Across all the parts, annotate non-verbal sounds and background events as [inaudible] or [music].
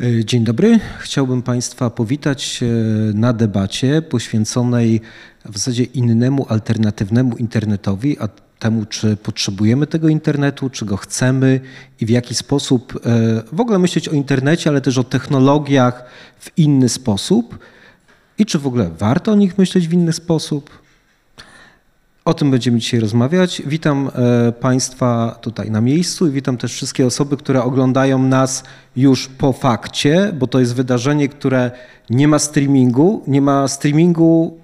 E, dzień dobry. Chciałbym Państwa powitać e, na debacie poświęconej w zasadzie innemu, alternatywnemu internetowi, a temu, czy potrzebujemy tego internetu, czy go chcemy i w jaki sposób e, w ogóle myśleć o internecie, ale też o technologiach w inny sposób i czy w ogóle warto o nich myśleć w inny sposób. O tym będziemy dzisiaj rozmawiać. Witam e, Państwa tutaj na miejscu i witam też wszystkie osoby, które oglądają nas już po fakcie, bo to jest wydarzenie, które nie ma streamingu. Nie ma streamingu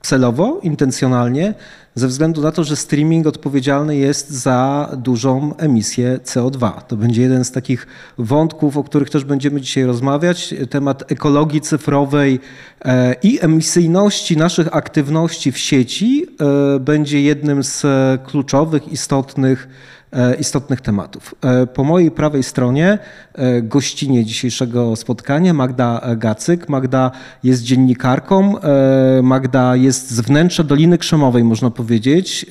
celowo, intencjonalnie, ze względu na to, że streaming odpowiedzialny jest za dużą emisję CO2. To będzie jeden z takich wątków, o których też będziemy dzisiaj rozmawiać. Temat ekologii cyfrowej e, i emisyjności naszych aktywności w sieci e, będzie jednym z kluczowych, istotnych E, istotnych tematów. E, po mojej prawej stronie e, gościnie dzisiejszego spotkania Magda Gacyk. Magda jest dziennikarką, Magda jest z wnętrza Doliny Krzemowej, można powiedzieć.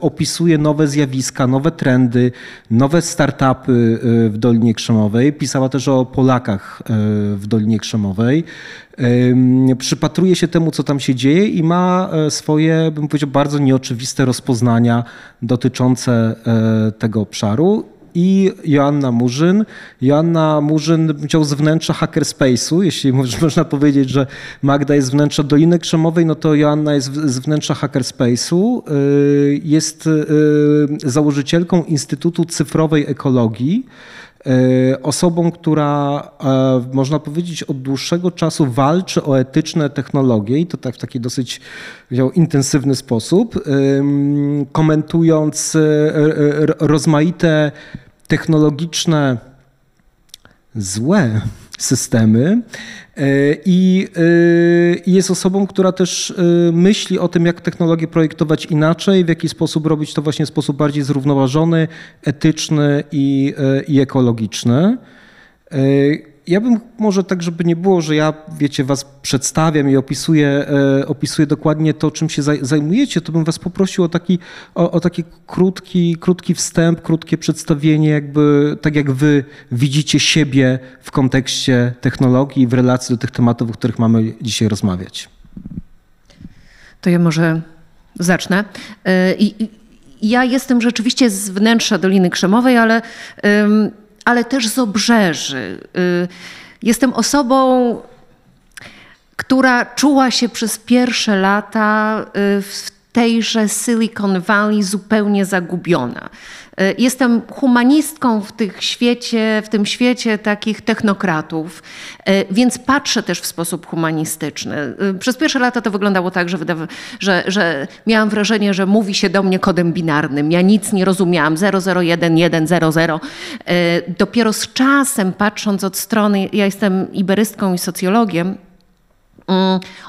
Opisuje nowe zjawiska, nowe trendy, nowe startupy w Dolinie Krzemowej. Pisała też o Polakach w Dolinie Krzemowej przypatruje się temu, co tam się dzieje i ma e, swoje, bym powiedział, bardzo nieoczywiste rozpoznania dotyczące e, tego obszaru i Joanna Murzyn. Joanna Murzyn chciał z wnętrza hackerspace'u, jeśli [laughs] można powiedzieć, że Magda jest z wnętrza Doliny Krzemowej, no to Joanna jest z wnętrza hackerspace'u. E, jest założycielką Instytutu Cyfrowej Ekologii. E, osobą, która e, można powiedzieć od dłuższego czasu walczy o etyczne technologie i to tak w taki dosyć intensywny sposób, komentując e, rozmaite technologiczne złe systemy e, i, e, i jest osobą, która też e, myśli o tym, jak technologię projektować inaczej, w jaki sposób robić to właśnie w sposób bardziej zrównoważony, etyczny i, i ekologiczny. Ja bym może tak, żeby nie było, że ja, wiecie, was przedstawiam i opisuję, e, opisuję dokładnie to, czym się zajmujecie, to bym was poprosił o taki, o, o taki krótki, krótki wstęp, krótkie przedstawienie, jakby tak jak wy widzicie siebie w kontekście technologii w relacji do tych tematów, o których mamy dzisiaj rozmawiać. To ja może zacznę. E, ja jestem rzeczywiście z wnętrza Doliny Krzemowej, ale ale też z obrzeży. Y, jestem osobą, która czuła się przez pierwsze lata y, w tejże Silicon Valley zupełnie zagubiona. E, jestem humanistką w, tych świecie, w tym świecie takich technokratów, e, więc patrzę też w sposób humanistyczny. E, przez pierwsze lata to wyglądało tak, że, że, że miałam wrażenie, że mówi się do mnie kodem binarnym. Ja nic nie rozumiałam. 001, Dopiero z czasem, patrząc od strony, ja jestem iberystką i socjologiem,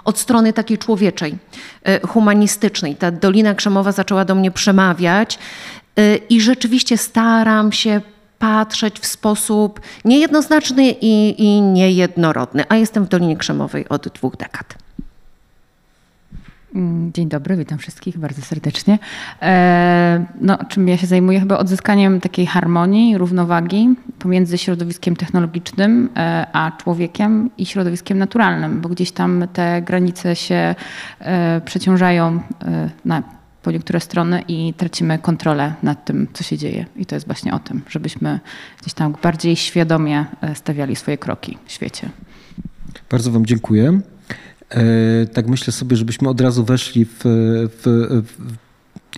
od strony takiej człowieczej, humanistycznej. Ta Dolina Krzemowa zaczęła do mnie przemawiać Y, I rzeczywiście staram się patrzeć w sposób niejednoznaczny i, i niejednorodny, a jestem w Dolinie Krzemowej od dwóch dekad. Mm, dzień dobry, witam wszystkich bardzo serdecznie. E, no, czym ja się zajmuję? Chyba odzyskaniem takiej harmonii, równowagi pomiędzy środowiskiem technologicznym e, a człowiekiem i środowiskiem naturalnym, bo gdzieś tam te granice się e, przeciążają na po niektóre strony i tracimy kontrolę nad tym, co się dzieje. I to jest właśnie o tym, żebyśmy gdzieś tam bardziej świadomie stawiali swoje kroki w świecie. Bardzo Wam dziękuję. E, tak myślę sobie, żebyśmy od razu weszli w, w, w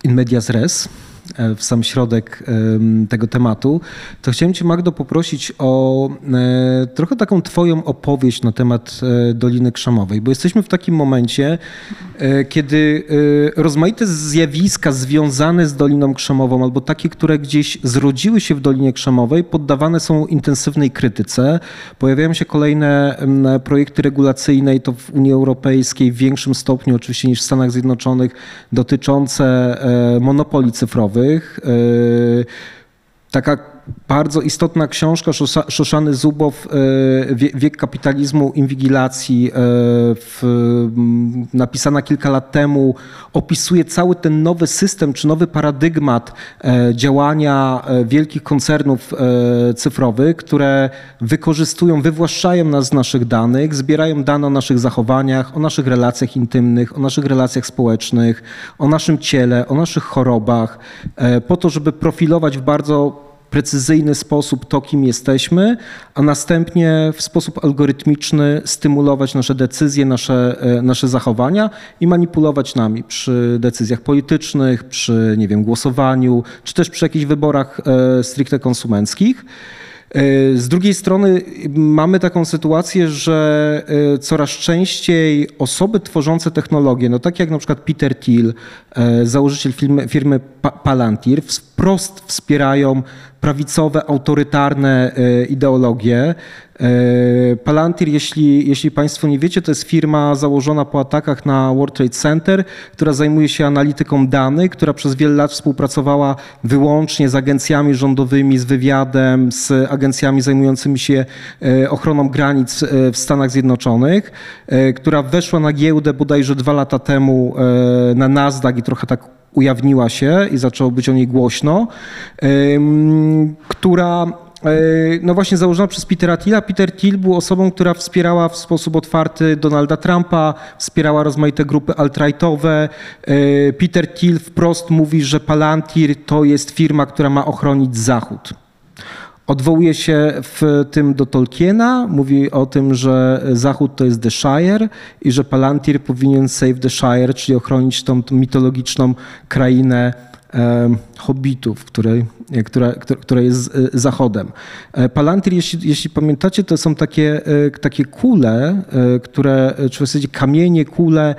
in medias res. E, w sam środek tego tematu, to chciałem Cię, Magdo, poprosić o e, trochę taką Twoją opowieść na temat e, Doliny Krzemowej, bo jesteśmy w takim momencie, kiedy rozmaite zjawiska związane z Doliną Krzemową albo takie, które gdzieś zrodziły się w Dolinie Krzemowej, poddawane są intensywnej krytyce. Pojawiają się kolejne projekty regulacyjne i to w Unii Europejskiej w większym stopniu oczywiście niż w Stanach Zjednoczonych dotyczące monopoli cyfrowych. E, taka bardzo istotna książka Szoszany Zubow, Wiek kapitalizmu, inwigilacji, napisana kilka lat temu, opisuje cały ten nowy system czy nowy paradygmat działania wielkich koncernów cyfrowych, które wykorzystują, wywłaszczają nas z naszych danych, zbierają dane o naszych zachowaniach, o naszych relacjach intymnych, o naszych relacjach społecznych, o naszym ciele, o naszych chorobach, e, po to, żeby profilować w bardzo precyzyjny sposób to, kim jesteśmy, a następnie w sposób algorytmiczny stymulować nasze decyzje, nasze, e, nasze zachowania i manipulować nami przy decyzjach politycznych, przy nie wiem, głosowaniu, czy też przy jakichś wyborach e, stricte konsumenckich. E, z drugiej strony mamy taką sytuację, że coraz częściej osoby tworzące technologie, no tak jak na przykład Peter Thiel, założyciel firmy, firmy Palantir, wprost wspierają prawicowe, autorytarne ideologie. E, Palantir, jeśli, jeśli Państwo nie wiecie, to jest firma założona po atakach na World Trade Center, która zajmuje się analityką danych, która przez wiele lat współpracowała wyłącznie z agencjami rządowymi, z wywiadem, z agencjami zajmującymi się e, ochroną granic e, w Stanach Zjednoczonych, która weszła na giełdę bodajże dwa lata temu na Nasdaq i trochę tak ujawniła się i zaczęło być o niej głośno, która E, no właśnie założona przez Petera Thiela. Peter Thiel był osobą, która wspierała w sposób otwarty Donalda Trumpa, wspierała rozmaite grupy alt-rightowe. E, Peter Thiel wprost mówi, że Palantir to jest firma, która ma ochronić Zachód. Odwołuje się w tym do Tolkiena, mówi o tym, że Zachód to jest The Shire i że Palantir powinien save the Shire, czyli ochronić tą, mitologiczną krainę hobbitów, której która, która jest e, zachodem. E, Palantir, jeśli, jeśli pamiętacie, to są takie, e, takie kule, które, czy w zasadzie kamienie, kule,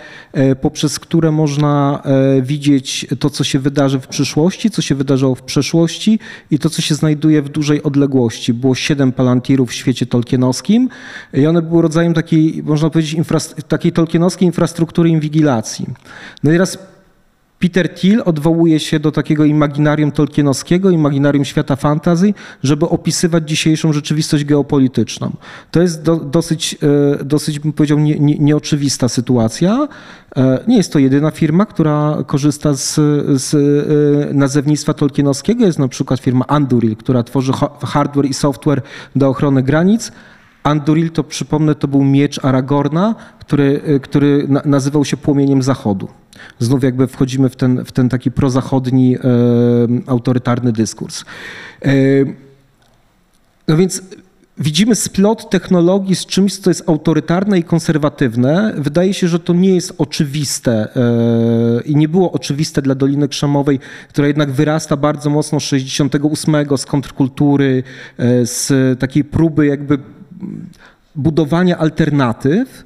poprzez które można widzieć to, co się wydarzy w przyszłości, co się wydarzyło w przeszłości i to, co się znajduje w dużej odległości. Było siedem palantirów w świecie tolkienowskim i one były rodzajem takiej, można powiedzieć, takiej tolkienowskiej infrastruktury inwigilacji. No i teraz Peter Thiel odwołuje się do takiego imaginarium tolkienowskiego, imaginarium świata fantazji, żeby opisywać dzisiejszą rzeczywistość geopolityczną. To jest do, dosyć, e, dosyć, bym powiedział, nie, nie, nieoczywista sytuacja. E, nie jest to jedyna firma, która korzysta z, z e, nazewnictwa tolkienowskiego. Jest na przykład firma Anduril, która tworzy hardware i software do ochrony granic. Anduril, to przypomnę, to był miecz Aragorna, który, który nazywał się Płomieniem Zachodu. Znów jakby wchodzimy w ten, w ten taki prozachodni, e, autorytarny dyskurs. E, no więc widzimy splot technologii z czymś, co jest autorytarne i konserwatywne. Wydaje się, że to nie jest oczywiste i nie było oczywiste dla Doliny Krzemowej, która jednak wyrasta bardzo mocno z 68, z kontrkultury, z takiej próby jakby budowania alternatyw.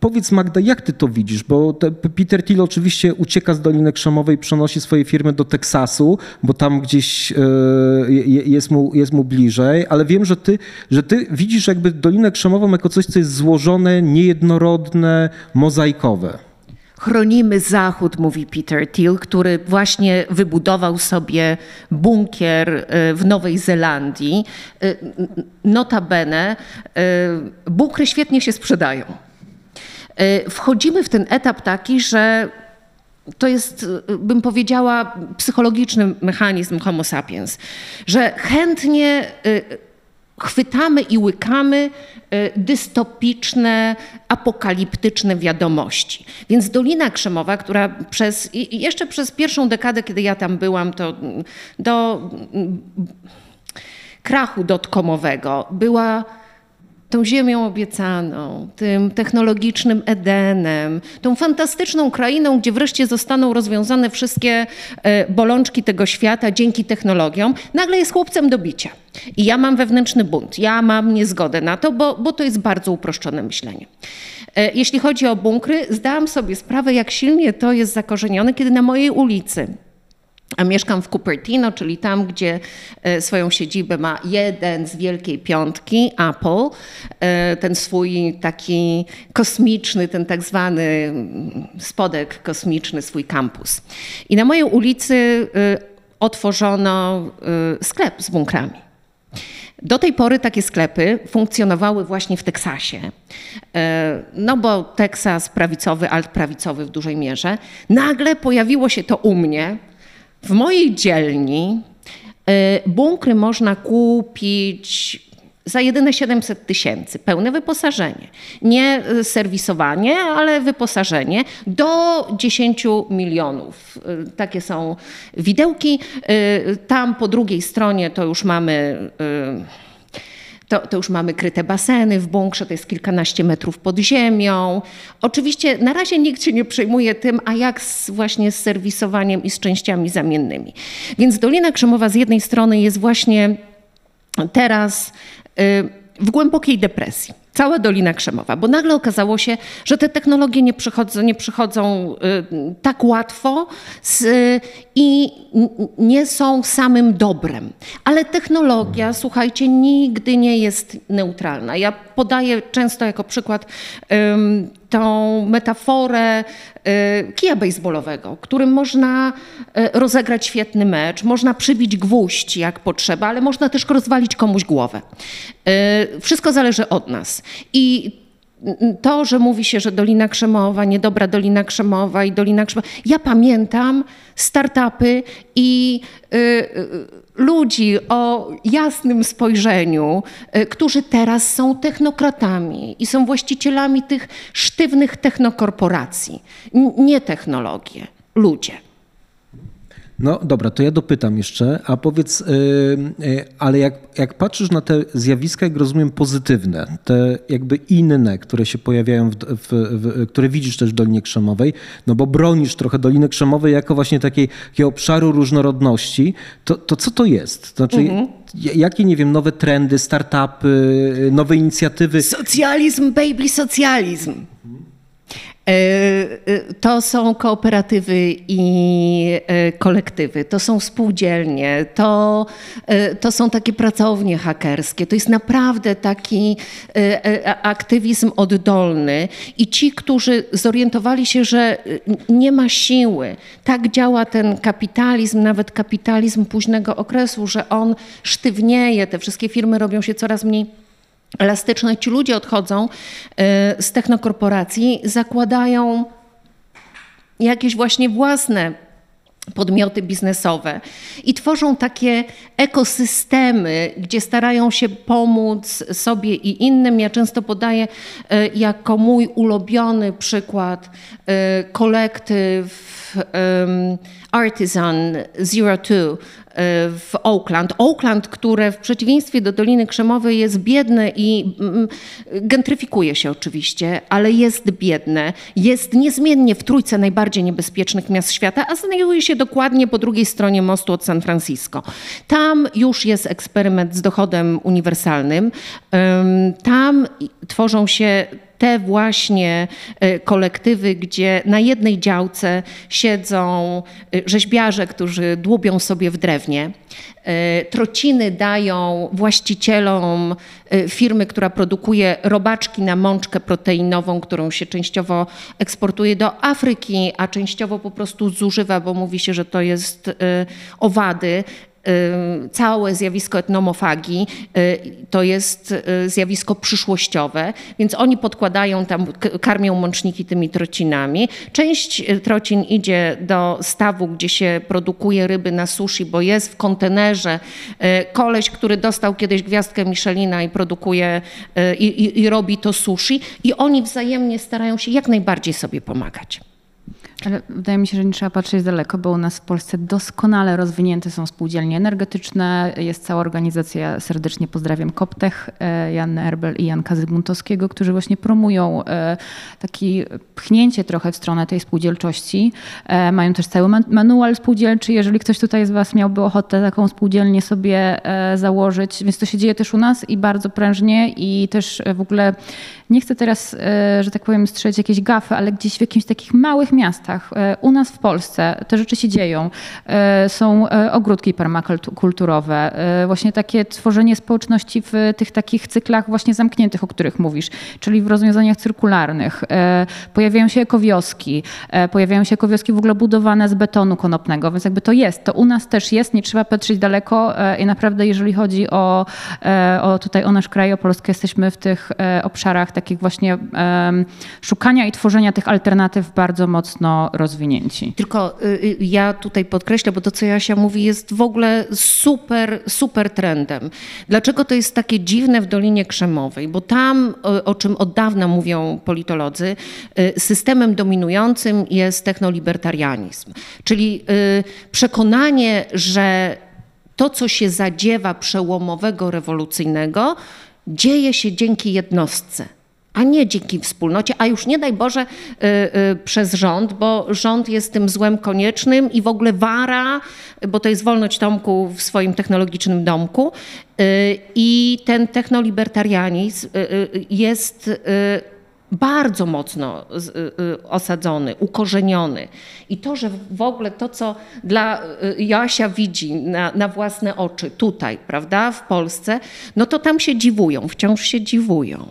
Powiedz Magda, jak ty to widzisz? Bo Peter Thiel oczywiście ucieka z Doliny Krzemowej, przenosi swoje firmy do Teksasu, bo tam gdzieś e, jest mu, jest mu bliżej, ale wiem, że ty, że ty widzisz jakby Dolinę Krzemową jako coś, co jest złożone, niejednorodne, mozaikowe. Chronimy Zachód, mówi Peter Thiel, który właśnie wybudował sobie bunkier e, w Nowej Zelandii. E, notabene, bunkry świetnie się sprzedają. E, wchodzimy w ten etap taki, że to jest, e, bym powiedziała, psychologiczny mechanizm Homo sapiens, że chętnie e, chwytamy i łykamy dystopiczne, apokaliptyczne wiadomości. Więc Dolina Krzemowa, która przez, jeszcze przez pierwszą dekadę, kiedy ja tam byłam, to do krachu dotkomowego była tą ziemią obiecaną, tym technologicznym Edenem, tą fantastyczną krainą, gdzie wreszcie zostaną rozwiązane wszystkie e, bolączki tego świata dzięki technologiom, nagle jest chłopcem do bicia. I ja mam wewnętrzny bunt, ja mam niezgodę na to, bo, bo to jest bardzo uproszczone myślenie. E, jeśli chodzi o bunkry, zdałam sobie sprawę, jak silnie to jest zakorzenione, kiedy na mojej ulicy mieszkam w Cupertino, czyli tam, gdzie e, swoją siedzibę ma jeden z Wielkiej Piątki, Apple, e, ten swój taki kosmiczny, ten tak zwany mm, spodek kosmiczny, swój kampus. I na mojej ulicy e, otworzono sklep z bunkrami. Do tej pory takie sklepy funkcjonowały właśnie w Teksasie, no bo Teksas prawicowy, altprawicowy w dużej mierze. Nagle pojawiło się to u mnie, w mojej dzielni. Bunkry można kupić za jedyne 700 tysięcy, pełne wyposażenie. Nie serwisowanie, ale wyposażenie do 10 milionów. Takie są widełki. Tam po drugiej stronie to już mamy. To, to, już mamy kryte baseny w bunkrze, to jest kilkanaście metrów pod ziemią. Oczywiście na razie nikt się nie przejmuje tym, a jak z, właśnie z serwisowaniem i z częściami zamiennymi. Więc Dolina Krzemowa z jednej strony jest właśnie teraz w głębokiej depresji. Cała Dolina Krzemowa, bo nagle okazało się, że te technologie nie przychodzą, nie przychodzą tak łatwo z, i nie są samym dobrem. Ale technologia, słuchajcie, nigdy nie jest neutralna. Ja podaję często jako przykład um, tą metaforę y, kija baseballowego, którym można y, rozegrać świetny mecz, można przybić gwóźdź jak potrzeba, ale można też rozwalić komuś głowę. Y, wszystko zależy od nas. I to, że mówi się, że Dolina Krzemowa, niedobra Dolina Krzemowa i Dolina Krzemowa. Ja pamiętam startupy i y, y, ludzi o jasnym spojrzeniu, y, którzy teraz są technokratami i są właścicielami tych sztywnych technokorporacji. N nie technologie, ludzie. No dobra, to ja dopytam jeszcze, a powiedz, yy, yy, ale jak, jak patrzysz na te zjawiska, jak rozumiem, pozytywne, te jakby inne, które się pojawiają, w, w, w, które widzisz też w Dolinie Krzemowej, no bo bronisz trochę Doliny Krzemowej jako właśnie takiej, takiego obszaru różnorodności, to, to co to jest? To znaczy, mhm. Jakie, nie wiem, nowe trendy, startupy, nowe inicjatywy? Socjalizm, baby, socjalizm. E, to są kooperatywy i e, kolektywy, to są spółdzielnie, to, to są takie pracownie hakerskie. To jest naprawdę taki aktywizm oddolny i ci, którzy zorientowali się, że nie ma siły, tak działa ten kapitalizm, nawet kapitalizm późnego okresu, że on sztywnieje, te wszystkie firmy robią się coraz mniej elastyczne. Ci ludzie odchodzą y, z technokorporacji, zakładają jakieś właśnie własne podmioty biznesowe i tworzą takie ekosystemy, gdzie starają się pomóc sobie i innym. Ja często podaję y, jako mój ulubiony przykład y, kolektyw Artisan Zero Two w Oakland. Oakland, które w przeciwieństwie do Doliny Krzemowej jest biedne i mm, gentryfikuje się oczywiście, ale jest biedne. Jest niezmiennie w trójce najbardziej niebezpiecznych miast świata, a znajduje się dokładnie po drugiej stronie mostu od San Francisco. Tam już jest eksperyment z dochodem uniwersalnym. Tam tworzą się te właśnie e, kolektywy, gdzie na jednej działce siedzą e, rzeźbiarze, którzy dłubią sobie w drewnie. E, trociny dają właścicielom firmy, która produkuje robaczki na mączkę proteinową, którą się częściowo eksportuje do Afryki, a częściowo po prostu zużywa, bo mówi się, że to jest owady całe zjawisko etnomofagii y, to jest y, zjawisko przyszłościowe, więc oni podkładają tam, karmią mączniki tymi trocinami. Część y, trocin idzie do stawu, gdzie się produkuje ryby na sushi, bo jest w kontenerze koleś, który dostał kiedyś gwiazdkę Michelina i produkuje i, i, i robi to sushi i oni wzajemnie starają się jak najbardziej sobie pomagać. Ale wydaje mi się, że nie trzeba patrzeć daleko, bo u nas w Polsce doskonale rozwinięte są spółdzielnie energetyczne. Jest cała organizacja, serdecznie pozdrawiam Koptech, e, Jan Erbel i Janka Zygmuntowskiego, którzy właśnie promują e, takie pchnięcie trochę w stronę tej spółdzielczości. E, mają też cały manual spółdzielczy, jeżeli ktoś tutaj z Was miałby ochotę taką spółdzielnię sobie założyć. Więc to się dzieje też u nas i bardzo prężnie i też w ogóle nie chcę teraz, że tak powiem, strzelić jakieś gafy, ale gdzieś w jakichś takich małych miastach latach. U nas w Polsce te rzeczy się dzieją. Są ogródki permakulturowe, właśnie takie tworzenie społeczności w tych takich cyklach właśnie zamkniętych, o których mówisz, czyli w rozwiązaniach cyrkularnych. Pojawiają się ekowioski, pojawiają się ekowioski w ogóle budowane z betonu konopnego, więc jakby to jest. To u nas też jest, nie trzeba patrzeć daleko i naprawdę jeżeli chodzi o, o tutaj o nasz kraj, o Polskę, jesteśmy w tych obszarach takich właśnie szukania i tworzenia tych alternatyw bardzo mocno rozwinięci. Tylko y, y, ja tutaj podkreślę, bo to, co Jasia mówi, jest w ogóle super, super trendem. Dlaczego to jest takie dziwne w Dolinie Krzemowej? Bo tam, o czym od dawna mówią politolodzy, y, systemem dominującym jest technolibertarianizm. Czyli przekonanie, że to, co się zadziewa przełomowego, rewolucyjnego, dzieje się dzięki jednostce a nie dzięki wspólnocie, a już nie daj Boże y, y, przez rząd, bo rząd jest tym złem koniecznym i w ogóle wara, bo to jest wolność Tomku w swoim technologicznym domku. Y, I ten technolibertarianizm jest bardzo mocno osadzony, ukorzeniony. I to, że w ogóle to, co dla Jasia widzi na, na własne oczy tutaj, prawda, w Polsce, no to tam się dziwują, wciąż się dziwują.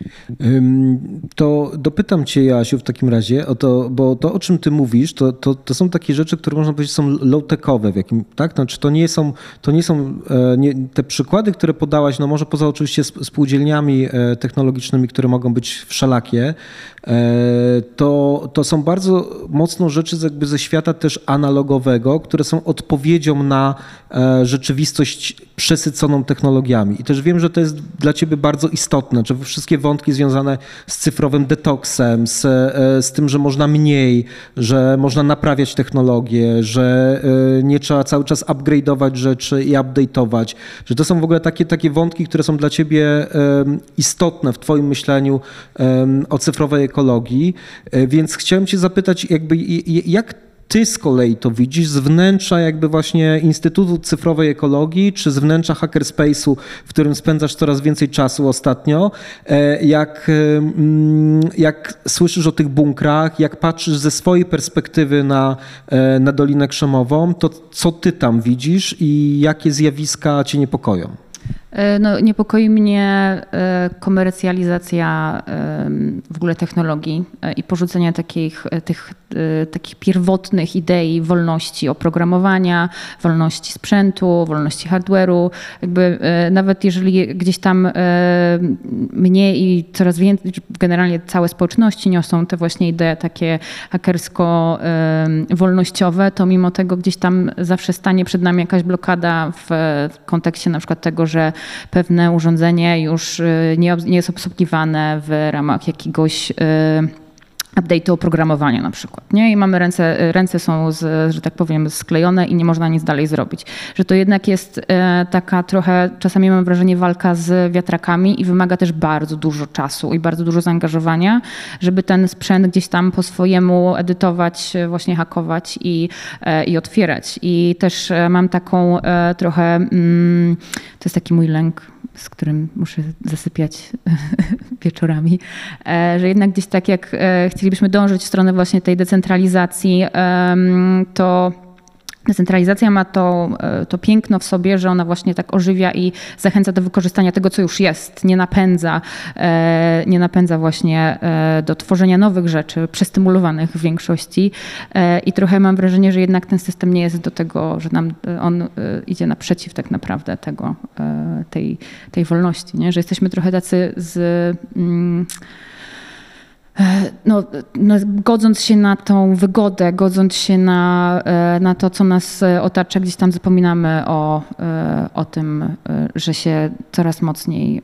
To dopytam cię, Jasiu, w takim razie, o to, bo to, o czym ty mówisz, to, to, to są takie rzeczy, które można powiedzieć są low-techowe w jakim, tak? Znaczy to nie są, to nie są e, nie, te przykłady, które podałaś, no może poza oczywiście spółdzielniami e, technologicznymi, które mogą być wszelakie, e, to, to są bardzo mocno rzeczy jakby ze świata też analogowego, które są odpowiedzią na rzeczywistość przesyconą technologiami. I też wiem, że to jest dla ciebie bardzo istotne, że wszystkie wątki związane z cyfrowym detoksem, z, e, z tym, że można mniej, że można naprawiać technologię, że e, nie trzeba cały czas upgrade'ować rzeczy i update'ować, że to są w ogóle takie, takie wątki, które są dla ciebie istotne w twoim myśleniu o cyfrowej ekologii. E, więc chciałem cię zapytać, jakby jak ty z kolei to widzisz? Z wnętrza jakby właśnie Instytutu Cyfrowej Ekologii, czy z wnętrza hackerspace'u, w którym spędzasz coraz więcej czasu ostatnio, e, jak, mm, jak słyszysz o tych bunkrach, jak patrzysz ze swojej perspektywy na, e, na Dolinę Krzemową, to co ty tam widzisz i jakie zjawiska cię niepokoją? E, no, niepokoi mnie e, komercjalizacja w ogóle technologii e, i porzucenie takich, tych, takich pierwotnych idei wolności oprogramowania, wolności sprzętu, wolności hardware'u. Jakby nawet jeżeli gdzieś tam mnie i coraz więcej, generalnie całe społeczności niosą te właśnie idee takie hakersko-wolnościowe, to mimo tego gdzieś tam zawsze stanie przed nami jakaś blokada w kontekście na przykład tego, że pewne urządzenie już y, nie, nie jest obsługiwane w ramach jakiegoś y, update'u oprogramowania na przykład. Nie? I mamy ręce, ręce są, z, że tak powiem, sklejone i nie można nic dalej zrobić. Że to jednak jest e, taka trochę, czasami mam wrażenie, walka z wiatrakami i wymaga też bardzo dużo czasu i bardzo dużo zaangażowania, żeby ten sprzęt gdzieś tam po swojemu edytować, właśnie hakować i, i otwierać. I też mam taką trochę, mm, to jest taki mój lęk, z którym muszę zasypiać [laughs] wieczorami, e, że jednak gdzieś tak jak e, chcielibyśmy dążyć w stronę właśnie tej decentralizacji, to Decentralizacja ma to, e, to piękno w sobie, że ona właśnie tak ożywia i zachęca do wykorzystania tego, co już jest, nie napędza, e, nie napędza właśnie e, do tworzenia nowych rzeczy, przestymulowanych w większości. I trochę mam wrażenie, że jednak ten system nie jest do tego, że nam on idzie naprzeciw tak naprawdę tego, tej, tej wolności, nie? że jesteśmy trochę tacy z. Mm, no, no, godząc się na tą wygodę, godząc się na, e, na to, co nas e, otacza, gdzieś tam zapominamy o, o tym, że się coraz mocniej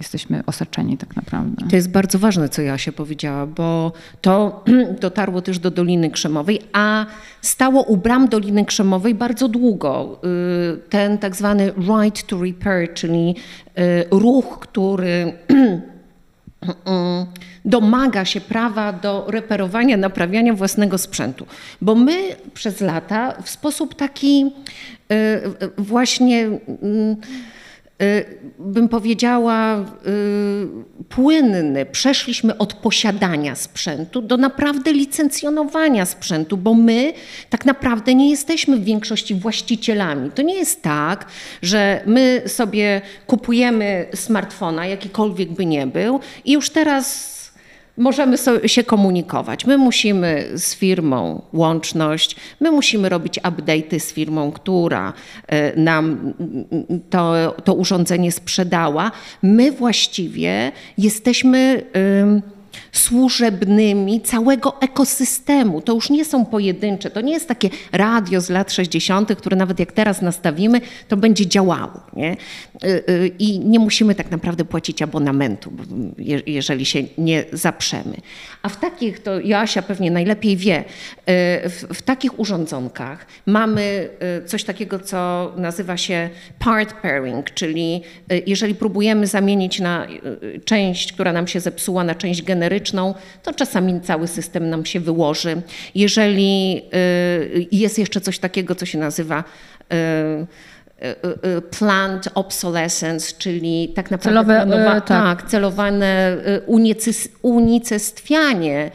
jesteśmy osaczeni tak naprawdę. To jest bardzo ważne, co ja się powiedziała, bo to [clears throat] dotarło też do Doliny Krzemowej, a stało u bram Doliny Krzemowej bardzo długo. Y, ten tak zwany right to repair, czyli y, ruch, który [clears throat] domaga się prawa do reperowania, naprawiania własnego sprzętu. Bo my przez lata w sposób taki y, y, właśnie mm, bym powiedziała, płynny. Przeszliśmy od posiadania sprzętu do naprawdę licencjonowania sprzętu, bo my tak naprawdę nie jesteśmy w większości właścicielami. To nie jest tak, że my sobie kupujemy smartfona, jakikolwiek by nie był, i już teraz możemy się komunikować. My musimy z firmą łączność, my musimy robić update'y z firmą, która e, nam to, to urządzenie sprzedała. My właściwie jesteśmy służebnymi całego ekosystemu. To już nie są pojedyncze, to nie jest takie radio z lat 60., które nawet jak teraz nastawimy, to będzie działało. Nie? Y, y, I nie musimy tak naprawdę płacić abonamentu, jeżeli się nie zaprzemy. A w takich, to Joasia pewnie najlepiej wie, y, w, w takich urządzonkach mamy coś takiego, co nazywa się part pairing, czyli jeżeli próbujemy zamienić na część, która nam się zepsuła, na część generyczną, to czasami cały system nam się wyłoży. Jeżeli y, jest jeszcze coś takiego, co się nazywa y, y, plant obsolescence, czyli tak naprawdę Celowe, planowa, tak. tak, celowane unicestwianie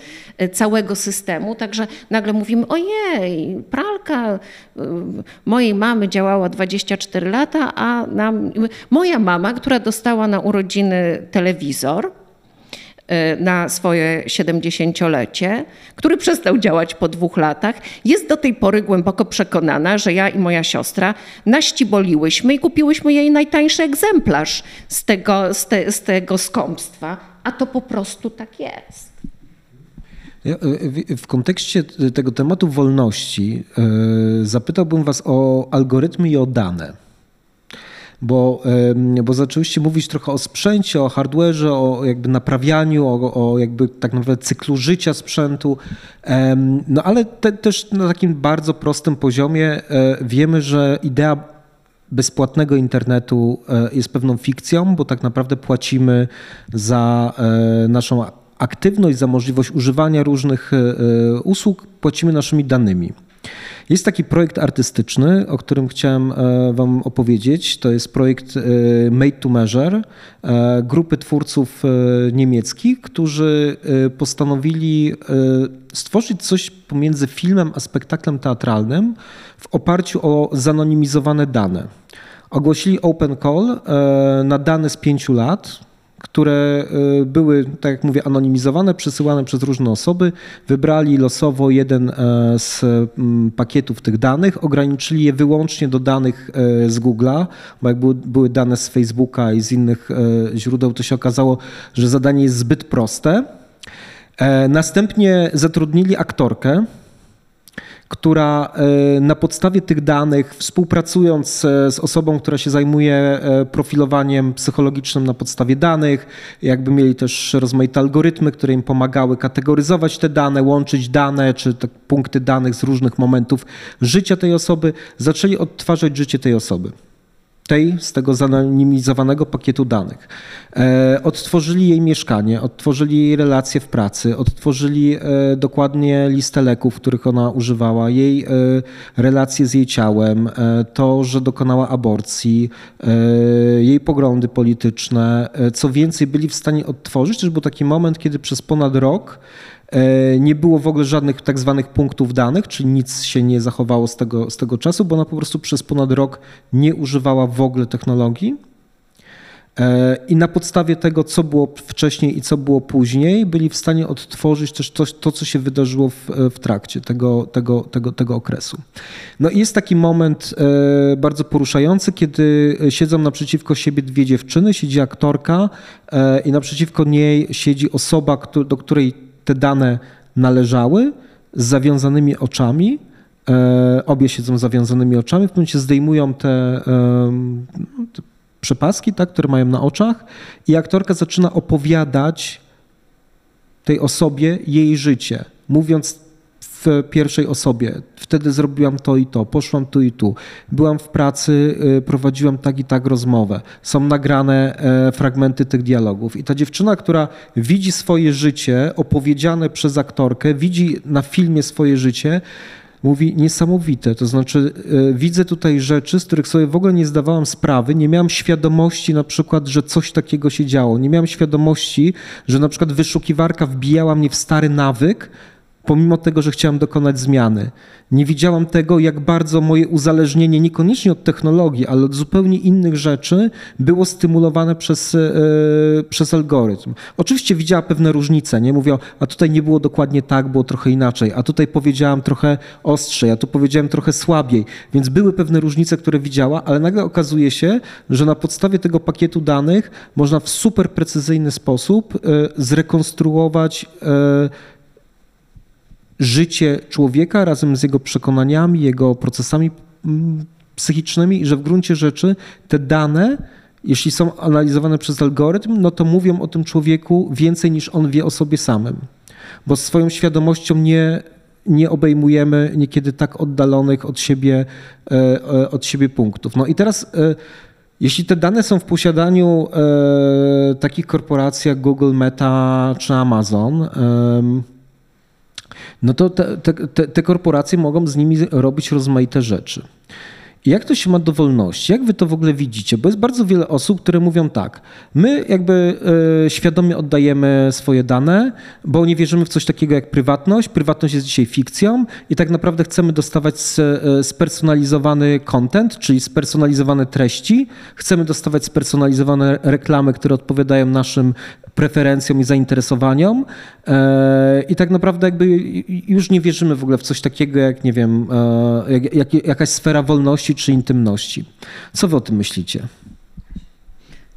całego systemu. Także nagle mówimy, ojej, pralka mojej mamy działała 24 lata, a nam, moja mama, która dostała na urodziny telewizor, na swoje 70-lecie, który przestał działać po dwóch latach, jest do tej pory głęboko przekonana, że ja i moja siostra naściboliłyśmy i kupiłyśmy jej najtańszy egzemplarz z tego, z, te, z tego skąpstwa, a to po prostu tak jest. Y, w kontekście tego tematu wolności y, zapytałbym Was o algorytmy i o dane bo, bo zaczęłyście mówić trochę o sprzęcie, o hardware'ze, o jakby naprawianiu, o, o jakby tak naprawdę cyklu życia sprzętu. No ale te, też na takim bardzo prostym poziomie e, wiemy, że idea bezpłatnego internetu e, jest pewną fikcją, bo tak naprawdę płacimy za e, naszą aktywność, za możliwość używania różnych usług, płacimy naszymi danymi. Jest taki projekt artystyczny, o którym chciałem e, Wam opowiedzieć. To jest projekt e, Made to Measure e, grupy twórców niemieckich, którzy postanowili stworzyć coś pomiędzy filmem a spektaklem teatralnym w oparciu o zanonimizowane dane. Ogłosili open call na dane z pięciu lat, które y, były, tak jak mówię, anonimizowane, przesyłane przez różne osoby. Wybrali losowo jeden e, z mm, pakietów tych danych, ograniczyli je wyłącznie do danych e, z Google'a, bo jak były, dane z Facebooka i z innych e, źródeł, to się okazało, że zadanie jest zbyt proste. Następnie zatrudnili aktorkę, która e, na podstawie tych danych, współpracując e, z osobą, która się zajmuje e, profilowaniem psychologicznym na podstawie danych, jakby mieli też rozmaite algorytmy, które im pomagały kategoryzować te dane, łączyć dane czy te punkty danych z różnych momentów życia tej osoby, zaczęli odtwarzać życie tej osoby tej, z tego zanonimizowanego pakietu danych. E, odtworzyli jej mieszkanie, odtworzyli jej relacje w pracy, odtworzyli e, dokładnie listę leków, których ona używała, jej e, relacje z jej ciałem, to, że dokonała aborcji, jej poglądy polityczne. Co więcej, byli w stanie odtworzyć, też był taki moment, kiedy przez ponad rok nie było w ogóle żadnych tak zwanych punktów danych, czyli nic się nie zachowało z tego, z tego czasu, bo ona po prostu przez ponad rok nie używała w ogóle technologii. E, I na podstawie tego, co było wcześniej i co było później, byli w stanie odtworzyć też to, to co się wydarzyło w, w trakcie tego, tego, tego, tego okresu. No i jest taki moment e, bardzo poruszający, kiedy siedzą naprzeciwko siebie dwie dziewczyny, siedzi aktorka i naprzeciwko niej siedzi osoba, do której te dane należały z zawiązanymi oczami. E, obie siedzą z zawiązanymi oczami, w tym momencie zdejmują te, te przepaski, tak, które mają na oczach i aktorka zaczyna opowiadać tej osobie jej życie, mówiąc w pierwszej osobie. Wtedy zrobiłam to i to, poszłam tu i tu. Byłam w pracy, y, prowadziłam tak i tak rozmowę. Są nagrane e, fragmenty tych dialogów. I ta dziewczyna, która widzi swoje życie opowiedziane przez aktorkę, widzi na filmie swoje życie, mówi niesamowite. To znaczy, e, widzę tutaj rzeczy, z których sobie w ogóle nie zdawałam sprawy. Nie miałam świadomości na przykład, że coś takiego się działo. Nie miałam świadomości, że na przykład wyszukiwarka wbijała mnie w stary nawyk, pomimo tego, że chciałam dokonać zmiany. Nie widziałam tego, jak bardzo moje uzależnienie, niekoniecznie od technologii, ale od zupełnie innych rzeczy, było stymulowane przez, e, przez algorytm. Oczywiście widziała pewne różnice, nie? Mówią, a tutaj nie było dokładnie tak, było trochę inaczej, a tutaj powiedziałam trochę ostrzej, a tu powiedziałem trochę słabiej, więc były pewne różnice, które widziała, ale nagle okazuje się, że na podstawie tego pakietu danych można w super precyzyjny sposób e, zrekonstruować e, życie człowieka razem z jego przekonaniami, jego procesami mm, psychicznymi i że w gruncie rzeczy te dane, jeśli są analizowane przez algorytm, no to mówią o tym człowieku więcej niż on wie o sobie samym. Bo swoją świadomością nie, nie obejmujemy niekiedy tak oddalonych od siebie, e, e, od siebie punktów. No i teraz, e, jeśli te dane są w posiadaniu takich korporacji jak Google, Meta czy Amazon, no to te, te, te korporacje mogą z nimi robić rozmaite rzeczy. Jak to się ma do wolności? Jak wy to w ogóle widzicie? Bo jest bardzo wiele osób, które mówią tak, my jakby y, świadomie oddajemy swoje dane, bo nie wierzymy w coś takiego jak prywatność. Prywatność jest dzisiaj fikcją i tak naprawdę chcemy dostawać e, spersonalizowany content, czyli spersonalizowane treści. Chcemy dostawać spersonalizowane reklamy, które odpowiadają naszym preferencjom i zainteresowaniom. E, I tak naprawdę jakby już nie wierzymy w ogóle w coś takiego jak, nie wiem, jak, jak, jakaś sfera wolności czy intymności. Co wy o tym myślicie?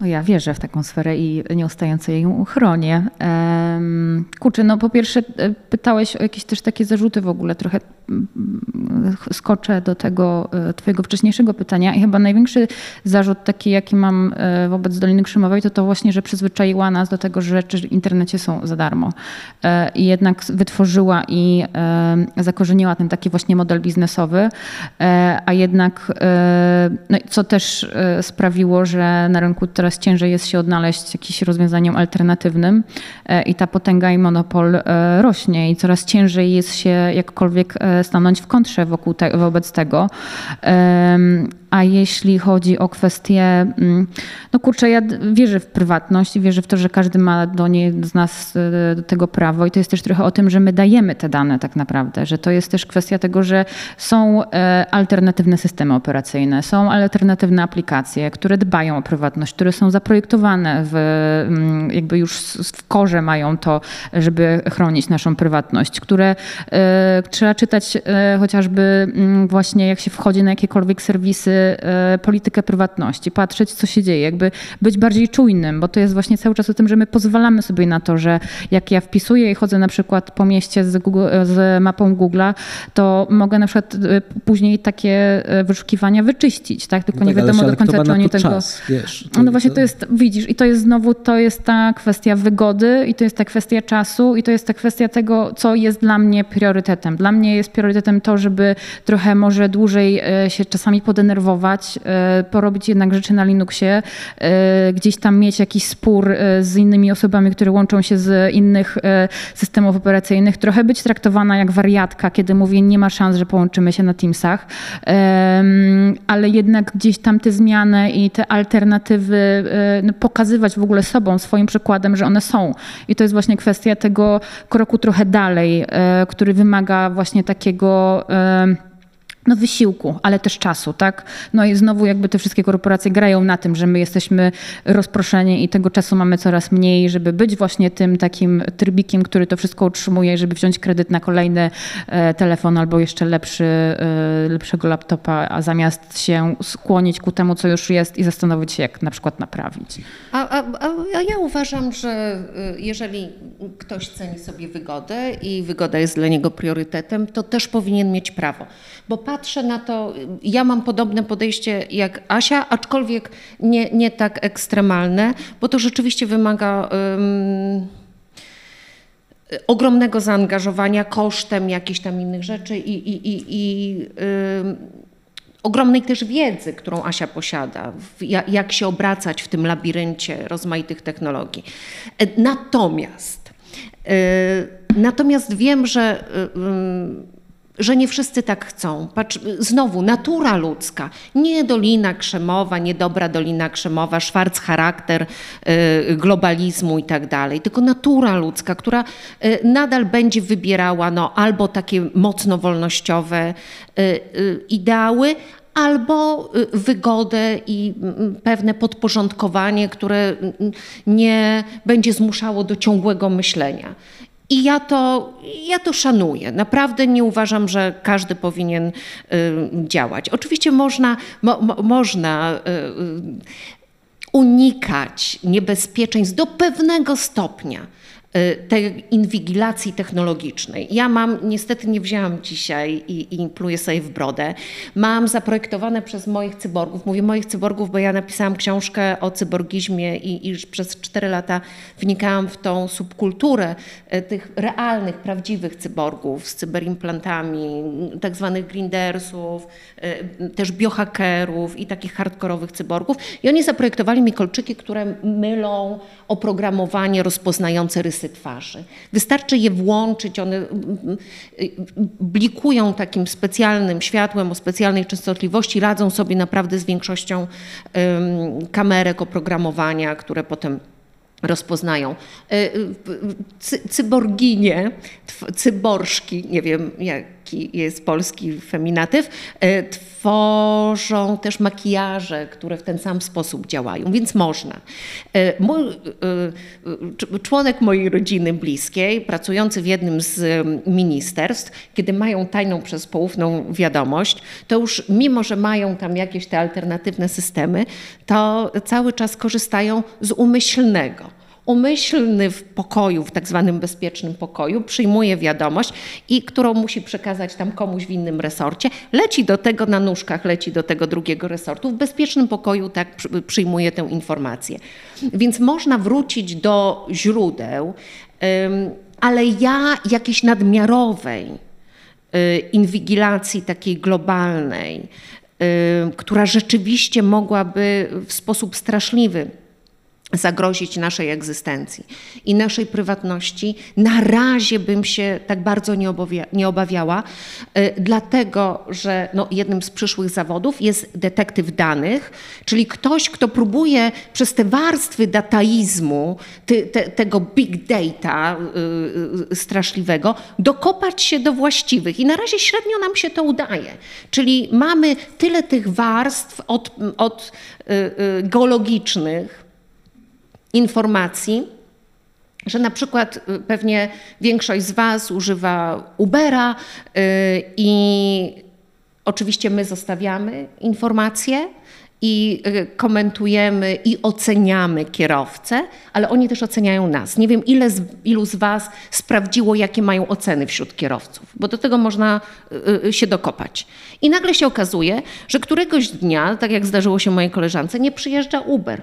No ja wierzę w taką sferę i nieustająco jej chronię. Kurczę, no po pierwsze e, pytałeś o jakieś też takie zarzuty w ogóle, trochę mm, skoczę do tego e, twojego wcześniejszego pytania i chyba największy zarzut taki, jaki mam e, wobec Doliny Krzemowej, to to właśnie, że przyzwyczaiła nas do tego, że rzeczy w internecie są za darmo. I jednak wytworzyła i zakorzeniła ten taki właśnie model biznesowy, a jednak, no, co też sprawiło, że na rynku teraz coraz ciężej jest się odnaleźć jakimś rozwiązaniom alternatywnym e, i ta potęga i monopol e, rośnie i coraz ciężej jest się jakkolwiek e, stanąć w kontrze wokół te, wobec tego. A jeśli chodzi o kwestie, mm, no kurczę, ja wierzę w prywatność, wierzę w to, że każdy ma do niej z nas e, do tego prawo. I to jest też trochę o tym, że my dajemy te dane tak naprawdę, że to jest też kwestia tego, że są e, alternatywne systemy operacyjne, są alternatywne aplikacje, które dbają o prywatność, które są zaprojektowane w, mm, jakby już w korze mają to, żeby chronić naszą prywatność, które e, trzeba czytać chociażby mm, właśnie jak się wchodzi na jakiekolwiek serwisy E, politykę prywatności, patrzeć, co się dzieje, jakby być bardziej czujnym, bo to jest właśnie cały czas o tym, że my pozwalamy sobie na to, że jak ja wpisuję i chodzę na przykład po mieście z, Google, z mapą Google'a, to mogę na przykład e, później takie e, wyszukiwania wyczyścić, tak? Tylko no tak, nie wiadomo do końca, czy oni tego... Czas, wiesz, no właśnie to jest, widzisz, i to jest znowu, to jest ta kwestia wygody i to jest ta kwestia czasu i to jest ta kwestia tego, co jest dla mnie priorytetem. Dla mnie jest priorytetem to, żeby trochę może dłużej się czasami podenerwować E, porobić jednak rzeczy na Linuxie, e, gdzieś tam mieć jakiś spór e, z innymi osobami, które łączą się z innych systemów operacyjnych, trochę być traktowana jak wariatka, kiedy mówię, nie ma szans, że połączymy się na Teamsach, ale jednak gdzieś tam te zmiany i te alternatywy no, pokazywać w ogóle sobą, swoim przykładem, że one są. I to jest właśnie kwestia tego kroku trochę dalej, który wymaga właśnie takiego no wysiłku, ale też czasu, tak? No i znowu jakby te wszystkie korporacje grają na tym, że my jesteśmy rozproszeni i tego czasu mamy coraz mniej, żeby być właśnie tym takim trybikiem, który to wszystko utrzymuje, żeby wziąć kredyt na kolejny e, telefon albo jeszcze lepszy, e, lepszego laptopa, a zamiast się skłonić ku temu, co już jest i zastanowić się, jak na przykład naprawić. A, a, a ja uważam, że y, jeżeli ktoś ceni sobie wygodę i wygoda jest dla niego priorytetem, to też powinien mieć prawo. Bo patrzę na to, ja mam podobne podejście jak Asia, aczkolwiek nie, nie tak ekstremalne, bo to rzeczywiście wymaga um, ogromnego zaangażowania kosztem jakichś tam innych rzeczy i, i, i, i ogromnej też wiedzy, którą Asia posiada, jak się obracać w tym labiryncie rozmaitych technologii. E, natomiast, e, natomiast wiem, że że nie wszyscy tak chcą. Patrz, znowu, natura ludzka, nie Dolina Krzemowa, nie dobra Dolina Krzemowa, szwarc charakter y, globalizmu i tak dalej, tylko natura ludzka, która y, nadal będzie wybierała no, albo takie mocno wolnościowe y, ideały, albo wygodę i mm, pewne podporządkowanie, które mm, nie będzie zmuszało do ciągłego myślenia. I ja to, ja to szanuję. Naprawdę nie uważam, że każdy powinien y, działać. Oczywiście można, mo, mo, można y, unikać niebezpieczeństw do pewnego stopnia tej inwigilacji technologicznej. Ja mam, niestety nie wzięłam dzisiaj i, i pluję sobie w brodę, mam zaprojektowane przez moich cyborgów, mówię moich cyborgów, bo ja napisałam książkę o cyborgizmie i, i przez cztery lata wnikałam w tą subkulturę y, tych realnych, prawdziwych cyborgów z cyberimplantami, tak zwanych grindersów, y, też biohackerów i takich hardkorowych cyborgów. I oni zaprojektowali mi kolczyki, które mylą oprogramowanie rozpoznające rysy rysy twarzy. Wystarczy je włączyć, one mm, mm, blikują takim specjalnym światłem o specjalnej częstotliwości, radzą sobie naprawdę z większością kamerek oprogramowania, które potem rozpoznają. E, cyborginie, cyborszki, nie wiem jaki jest polski feminatyw, e, tworzą też makijaże, które w ten sam sposób działają, więc można. E, mój, członek mojej rodziny bliskiej, pracujący w jednym z ministerstw, kiedy mają tajną przez poufną wiadomość, to już mimo, że mają tam jakieś te alternatywne systemy, to cały czas korzystają z umyślnego umyślny w pokoju, w tak zwanym bezpiecznym pokoju, przyjmuje wiadomość i którą musi przekazać tam komuś w innym resorcie, leci do tego na nóżkach, leci do tego drugiego resortu. W bezpiecznym pokoju tak przyjmuje tę informację. Więc można wrócić do źródeł, ale ja jakiejś nadmiarowej y, inwigilacji takiej globalnej, która rzeczywiście mogłaby w sposób straszliwy zagrozić naszej egzystencji i naszej prywatności, na razie bym się tak bardzo nie, obawia, nie obawiała, y, dlatego że no, jednym z przyszłych zawodów jest detektyw danych, czyli ktoś, kto próbuje przez te warstwy dataizmu, ty, te, tego big data y, y, straszliwego, dokopać się do właściwych. I na razie średnio nam się to udaje. Czyli mamy tyle tych warstw od, od geologicznych, informacji, że na przykład y, pewnie większość z Was używa Ubera y, i oczywiście my zostawiamy informacje i y, komentujemy i oceniamy kierowcę, ale oni też oceniają nas. Nie wiem, ile z, ilu z Was sprawdziło, jakie mają oceny wśród kierowców, bo do tego można się dokopać. I nagle się okazuje, że któregoś dnia, tak jak zdarzyło się mojej koleżance, nie przyjeżdża Uber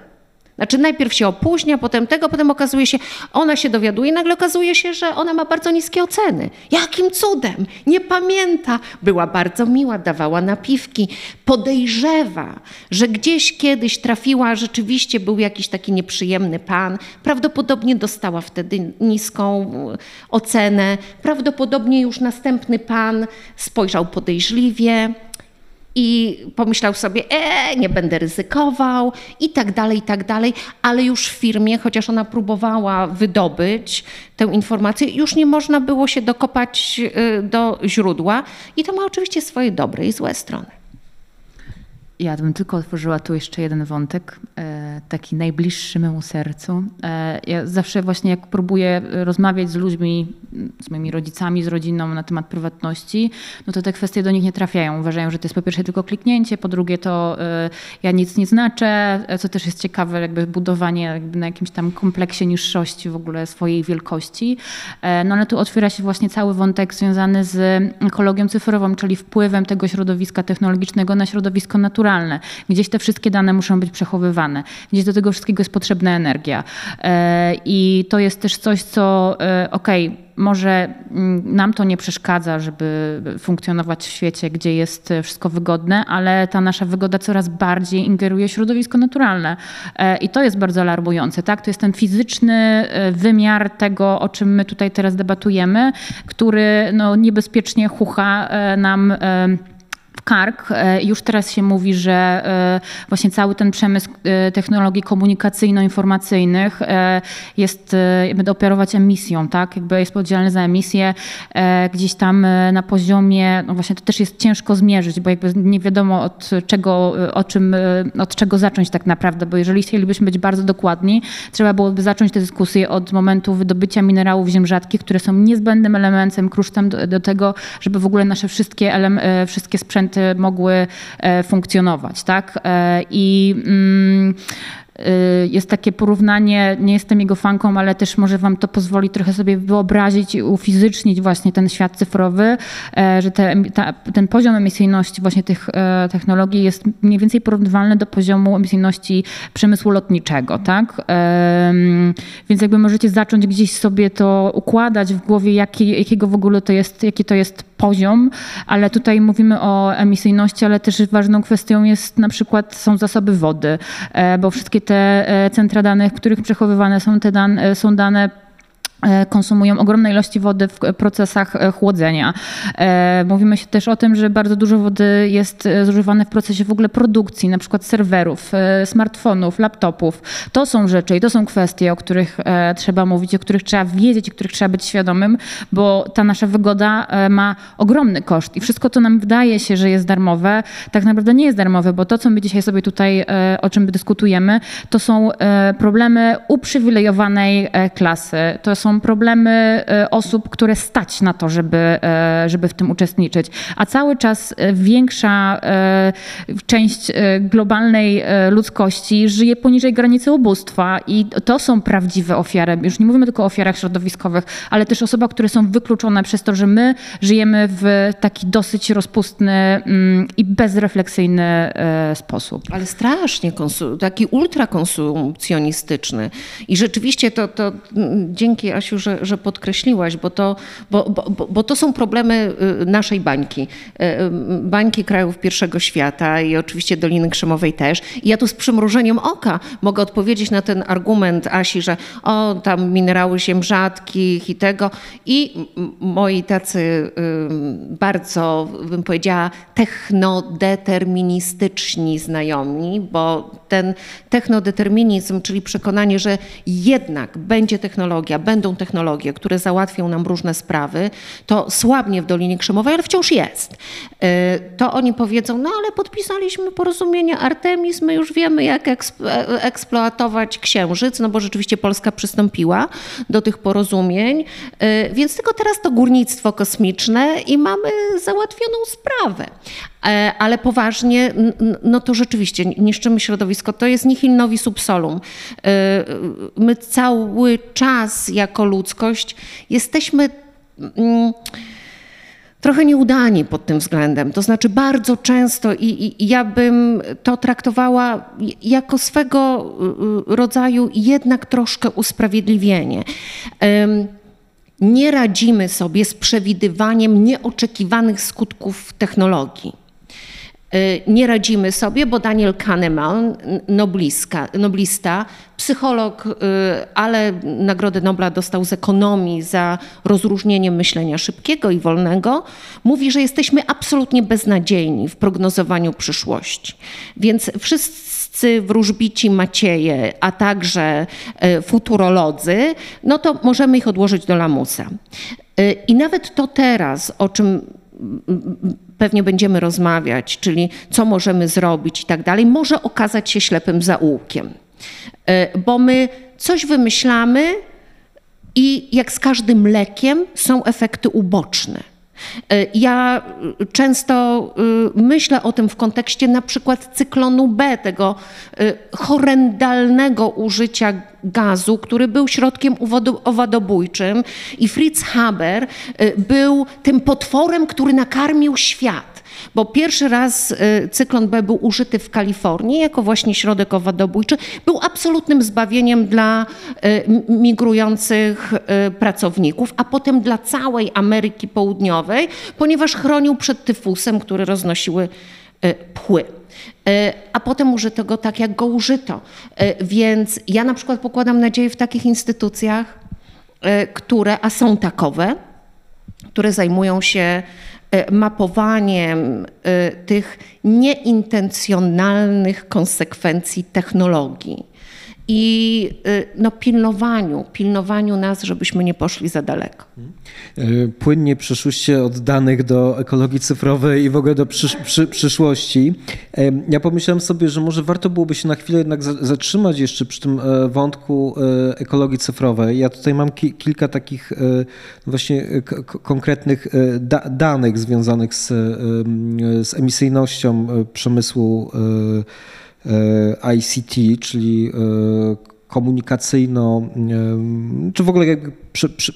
znaczy najpierw się opóźnia, potem tego, potem okazuje się, ona się dowiaduje i nagle okazuje się, że ona ma bardzo niskie oceny. Jakim cudem? Nie pamięta. Była bardzo miła, dawała napiwki. Podejrzewa, że gdzieś kiedyś trafiła, rzeczywiście był jakiś taki nieprzyjemny pan. Prawdopodobnie dostała wtedy niską ocenę. Prawdopodobnie już następny pan spojrzał podejrzliwie i pomyślał sobie, e, nie będę ryzykował i tak dalej, i tak dalej, ale już w firmie, chociaż ona próbowała wydobyć tę informację, już nie można było się dokopać y, do źródła i to ma oczywiście swoje dobre i złe strony. Ja bym tylko otworzyła tu jeszcze jeden wątek, e, taki najbliższy memu sercu. E, ja zawsze właśnie jak próbuję rozmawiać z ludźmi, z moimi rodzicami, z rodziną na temat prywatności, no to te kwestie do nich nie trafiają. Uważają, że to jest po pierwsze tylko kliknięcie, po drugie to e, ja nic nie znaczę, co też jest ciekawe, jakby budowanie jakby na jakimś tam kompleksie niższości w ogóle swojej wielkości. No ale tu otwiera się właśnie cały wątek związany z ekologią cyfrową, czyli wpływem tego środowiska technologicznego na środowisko naturalne naturalne. Gdzieś te wszystkie dane muszą być przechowywane. Gdzieś do tego wszystkiego jest potrzebna energia. E, I to jest też coś, co e, okej, okay, może mm, nam to nie przeszkadza, żeby funkcjonować w świecie, gdzie jest wszystko wygodne, ale ta nasza wygoda coraz bardziej ingeruje w środowisko naturalne. E, I to jest bardzo alarmujące. Tak? To jest ten fizyczny wymiar tego, o czym my tutaj teraz debatujemy, który no, niebezpiecznie chucha nam kark. E, już teraz się mówi, że e, właśnie cały ten przemysł e, technologii komunikacyjno-informacyjnych jest, będą operować emisją, tak? Jakby jest podzielny za emisję gdzieś tam na poziomie, no właśnie to też jest ciężko zmierzyć, bo jakby nie wiadomo od czego, o czym, od czego zacząć tak naprawdę, bo jeżeli chcielibyśmy być bardzo dokładni, trzeba byłoby zacząć tę dyskusję od momentu wydobycia minerałów ziem rzadkich, które są niezbędnym elementem, krusztem do, do tego, żeby w ogóle nasze wszystkie, wszystkie sprzęty mogły e, funkcjonować. Tak? E, I mm, jest takie porównanie, nie jestem jego fanką, ale też może wam to pozwoli trochę sobie wyobrazić i ufizycznić właśnie ten świat cyfrowy, e, że te, ta, ten poziom emisyjności właśnie tych e, technologii jest mniej więcej porównywalny do poziomu emisyjności przemysłu lotniczego, tak? Więc jakby możecie zacząć gdzieś sobie to układać w głowie, jaki, jakiego w ogóle to jest, jaki to jest poziom, ale tutaj mówimy o emisyjności, ale też ważną kwestią jest na przykład są zasoby wody, e, bo wszystkie te e, centra danych, w których przechowywane są te dane, są dane konsumują ogromne ilości wody w procesach e, chłodzenia. E, mówimy się też o tym, że bardzo dużo wody jest zużywane w procesie w ogóle produkcji, na przykład serwerów, smartfonów, laptopów. To są rzeczy i to są kwestie, o których trzeba mówić, o których trzeba wiedzieć, o których trzeba być świadomym, bo ta nasza wygoda ma ogromny koszt i wszystko to nam wydaje się, że jest darmowe, tak naprawdę nie jest darmowe, bo to, co my dzisiaj sobie tutaj, o czym dyskutujemy, to są problemy uprzywilejowanej klasy. To są problemy e, osób, które stać na to, żeby, e, żeby w tym uczestniczyć. A cały czas e, większa część globalnej ludzkości żyje poniżej granicy ubóstwa i to są prawdziwe ofiary. Już nie mówimy tylko o ofiarach środowiskowych, ale też osoby, które są wykluczone przez to, że my żyjemy w taki dosyć rozpustny mm, i bezrefleksyjny sposób. Ale strasznie, taki ultrakonsumpcjonistyczny. I rzeczywiście to, to mm, dzięki Asiu, że, że podkreśliłaś, bo to, bo, bo, bo to są problemy y, naszej bańki. Y, y, bańki krajów pierwszego świata i oczywiście Doliny Krzemowej też. I ja tu z przymrużeniem oka mogę odpowiedzieć na ten argument Asi, że o, tam minerały ziem rzadkich i tego. I moi tacy bardzo, bym powiedziała, technodeterministyczni znajomi, bo ten technodeterminizm, czyli przekonanie, że jednak będzie technologia, będą będą technologie, które załatwią nam różne sprawy, to słabnie w Dolinie Krzemowej, ale wciąż jest. Y, to oni powiedzą, no ale podpisaliśmy porozumienie Artemis, my już wiemy jak e, eksploatować księżyc, no bo rzeczywiście Polska przystąpiła do tych porozumień, y, więc tylko teraz to górnictwo kosmiczne i mamy załatwioną sprawę. E, ale poważnie, no to rzeczywiście niszczymy środowisko. To jest nihil novi subsolum. E, my cały czas jako ludzkość jesteśmy mm, trochę nieudani pod tym względem. To znaczy bardzo często i, i, ja bym to traktowała jako swego y, rodzaju jednak troszkę usprawiedliwienie. Nie radzimy sobie z przewidywaniem nieoczekiwanych skutków technologii. Y, nie radzimy sobie, bo Daniel Kahneman, noblista, psycholog, y, ale Nagrodę Nobla dostał z ekonomii za rozróżnienie myślenia szybkiego i wolnego, mówi, że jesteśmy absolutnie beznadziejni w prognozowaniu przyszłości. Więc wszyscy wróżbici Macieje, a także y, futurolodzy, no to możemy ich odłożyć do lamusa. I nawet to teraz, o czym pewnie będziemy rozmawiać, czyli co możemy zrobić i tak dalej, może okazać się ślepym zaułkiem. E, bo my coś wymyślamy i jak z każdym lekiem są efekty uboczne. E, ja często y, myślę o tym w kontekście na przykład cyklonu B, tego y, horrendalnego użycia gazu, który był środkiem owadobójczym i Fritz Haber y, był tym potworem, który nakarmił świat. Bo pierwszy raz cyklon B był użyty w Kalifornii jako właśnie środek owadobójczy. Był absolutnym zbawieniem dla migrujących pracowników, a potem dla całej Ameryki Południowej, ponieważ chronił przed tyfusem, który roznosiły pchły. E, a potem użyto go tak, jak go użyto. Więc ja na przykład pokładam nadzieję w takich instytucjach, które, a są takowe, które zajmują się mapowaniem tych nieintencjonalnych konsekwencji technologii i y, no, pilnowaniu, pilnowaniu nas, żebyśmy nie poszli za daleko. Y, płynnie przeszłyście od danych do ekologii cyfrowej i w ogóle do przysz przy przyszłości. Ja pomyślałem sobie, że może warto byłoby się na chwilę jednak zatrzymać jeszcze przy tym wątku ekologii cyfrowej. Ja tutaj mam ki kilka takich e, właśnie konkretnych da danych związanych z, z emisyjnością przemysłu ICT, czyli e, komunikacyjno, e, czy w ogóle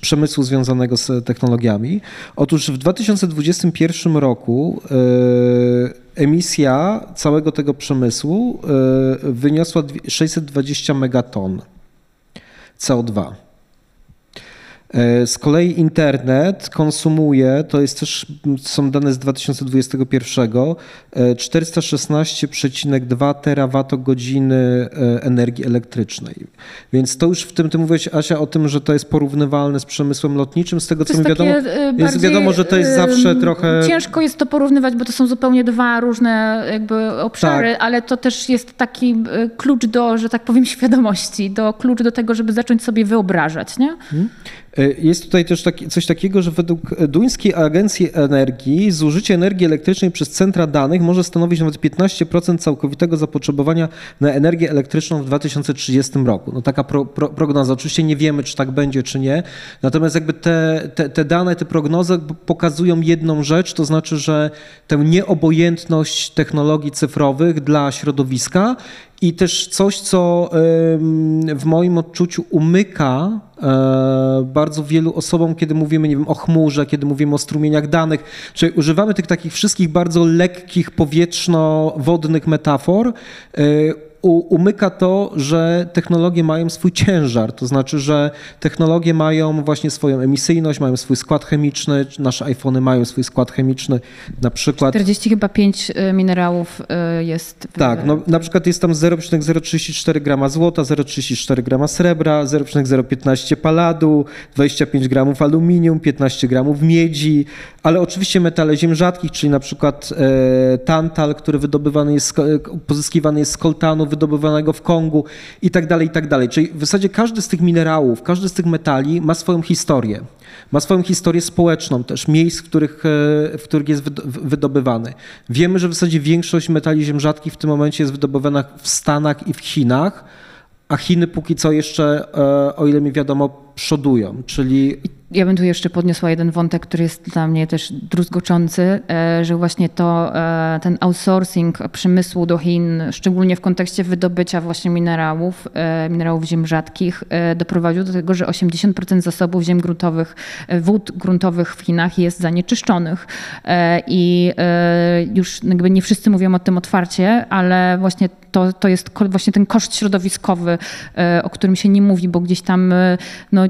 przemysłu związanego z technologiami. Otóż w 2021 roku emisja całego tego przemysłu wyniosła 620 megaton CO2. E, z kolei internet konsumuje, to jest też, są dane z 2021, 416,2 terawatogodziny e, energii elektrycznej. Więc to już w tym, ty mówiłeś Asia o tym, że to jest porównywalne z przemysłem lotniczym. Z tego co mi wiadomo, e, jest wiadomo, że to jest zawsze trochę... Ciężko jest to porównywać, bo to są zupełnie dwa różne jakby obszary, tak. ale to też jest taki klucz do, że tak powiem, [laughs] świadomości, do klucz do tego, żeby zacząć sobie wyobrażać, nie? Hmm. E, jest tutaj też taki, coś takiego, że według Duńskiej Agencji Energii zużycie energii elektrycznej przez centra danych może stanowić nawet 15% całkowitego zapotrzebowania na energię elektryczną w 2030 roku. No taka pro, pro, prognoza. Oczywiście nie wiemy, czy tak będzie, czy nie. Natomiast jakby te, te, te dane, te prognozy pokazują jedną rzecz, to znaczy, że tę nieobojętność technologii cyfrowych dla środowiska i też coś, co w moim odczuciu umyka e, bardzo wielu osobom, kiedy mówimy nie wiem, o chmurze, kiedy mówimy o strumieniach danych, czyli używamy tych takich wszystkich bardzo lekkich, powietrzno-wodnych metafor, e, umyka to, że technologie mają swój ciężar, to znaczy, że technologie mają właśnie swoją emisyjność, mają swój skład chemiczny, nasze iPhony mają swój skład chemiczny, na przykład... 40 chyba 5 y, minerałów y, jest... W... Tak, no na przykład jest tam 0,034 grama złota, 0,34 grama srebra, 0,015 paladu, 25 gramów aluminium, 15 gramów miedzi, ale oczywiście metale ziem rzadkich, czyli na przykład e, tantal, który wydobywany jest, pozyskiwany jest z koltanu, wydobywanego w Kongu i tak dalej, i tak dalej. Czyli w zasadzie każdy z tych minerałów, każdy z tych metali ma swoją historię. Ma swoją historię społeczną też, miejsc, w których, e, w których jest wydobywany. Wiemy, że w zasadzie większość metali ziem rzadkich w tym momencie jest wydobywana w Stanach i w Chinach, a Chiny póki co jeszcze, e, o ile mi wiadomo, przodują, czyli ja bym tu jeszcze podniosła jeden wątek, który jest dla mnie też druzgoczący, e, że właśnie to e, ten outsourcing przemysłu do Chin, szczególnie w kontekście wydobycia właśnie minerałów, e, minerałów ziem rzadkich, doprowadził do tego, że 80% zasobów ziem gruntowych, wód gruntowych w Chinach jest zanieczyszczonych. I już jakby nie wszyscy mówią o tym otwarcie, ale właśnie to, to jest właśnie ten koszt środowiskowy, o którym się nie mówi, bo gdzieś tam no,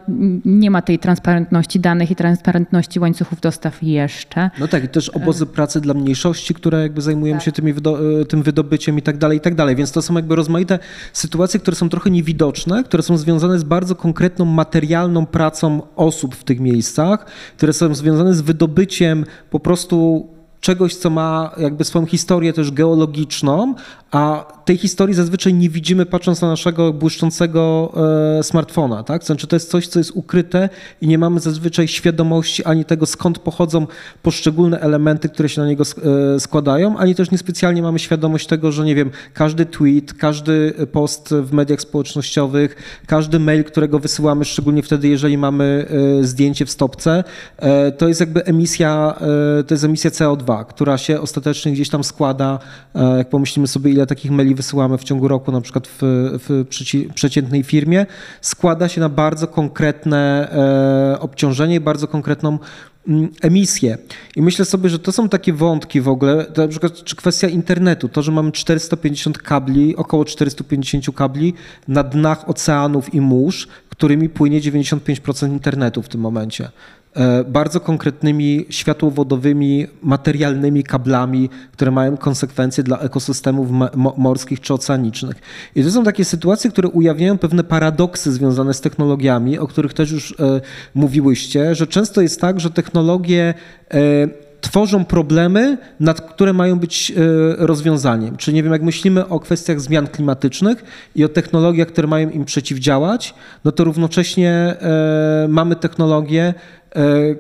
nie ma tej transparentności danych i transparentności łańcuchów dostaw jeszcze. No tak, i też obozy pracy dla mniejszości, które jakby zajmują tak. się tymi e, tym wydobyciem i tak dalej, i tak dalej. Więc to są jakby rozmaite sytuacje, które są trochę niewidoczne, które są związane z bardzo konkretną materialną pracą osób w tych miejscach, które są związane z wydobyciem po prostu czegoś, co ma jakby swoją historię też geologiczną, a tej historii zazwyczaj nie widzimy patrząc na naszego błyszczącego e, smartfona, tak? Znaczy to jest coś, co jest ukryte i nie mamy zazwyczaj świadomości ani tego, skąd pochodzą poszczególne elementy, które się na niego e, składają, ani też niespecjalnie mamy świadomość tego, że nie wiem, każdy tweet, każdy post w mediach społecznościowych, każdy mail, którego wysyłamy, szczególnie wtedy, jeżeli mamy e, zdjęcie w stopce, to jest jakby emisja, to jest emisja CO2, która się ostatecznie gdzieś tam składa, jak pomyślimy sobie, ile takich maili wysyłamy w ciągu roku, na przykład w, w przeciętnej firmie, składa się na bardzo konkretne e, obciążenie, bardzo konkretną mm, emisję. I myślę sobie, że to są takie wątki w ogóle, na przykład czy kwestia internetu, to, że mamy 450 kabli, około 450 kabli na dnach oceanów i mórz, którymi płynie 95% internetu w tym momencie. E, bardzo konkretnymi światłowodowymi, materialnymi kablami, które mają konsekwencje dla ekosystemów morskich czy oceanicznych. I to są takie sytuacje, które ujawniają pewne paradoksy związane z technologiami, o których też już e, mówiłyście, że często jest tak, że technologie e, tworzą problemy, nad które mają być rozwiązaniem. Czyli nie wiem, jak myślimy o kwestiach zmian klimatycznych i o technologiach, które mają im przeciwdziałać, no to równocześnie mamy technologie,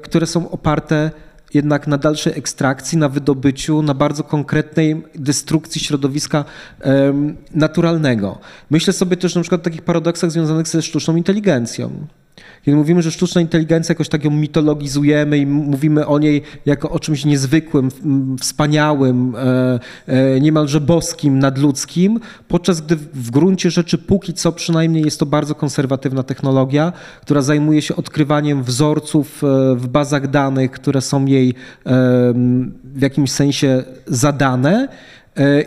które są oparte jednak na dalszej ekstrakcji, na wydobyciu, na bardzo konkretnej destrukcji środowiska naturalnego. Myślę sobie też na przykład o takich paradoksach związanych ze sztuczną inteligencją. Kiedy mówimy, że sztuczna inteligencja jakoś tak ją mitologizujemy i mówimy o niej jako o czymś niezwykłym, wspaniałym, e, e, niemalże boskim, nadludzkim, podczas gdy w gruncie rzeczy póki co przynajmniej jest to bardzo konserwatywna technologia, która zajmuje się odkrywaniem wzorców e, w bazach danych, które są jej w jakimś sensie zadane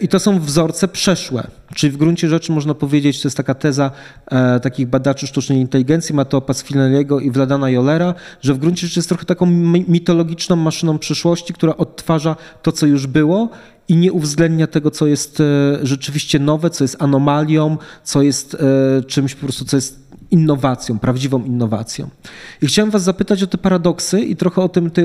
I to są wzorce przeszłe. Czyli w gruncie rzeczy można powiedzieć, to jest taka teza e, takich badaczy sztucznej inteligencji, Matteo Pasquinelliego i Wladana Jolera, że w gruncie rzeczy jest trochę taką mitologiczną maszyną przyszłości, która odtwarza to, co już było i nie uwzględnia tego, co jest e, rzeczywiście nowe, co jest anomalią, co jest e, czymś po prostu, co jest innowacją, prawdziwą innowacją. I chciałem was zapytać o te paradoksy i trochę o tym ty,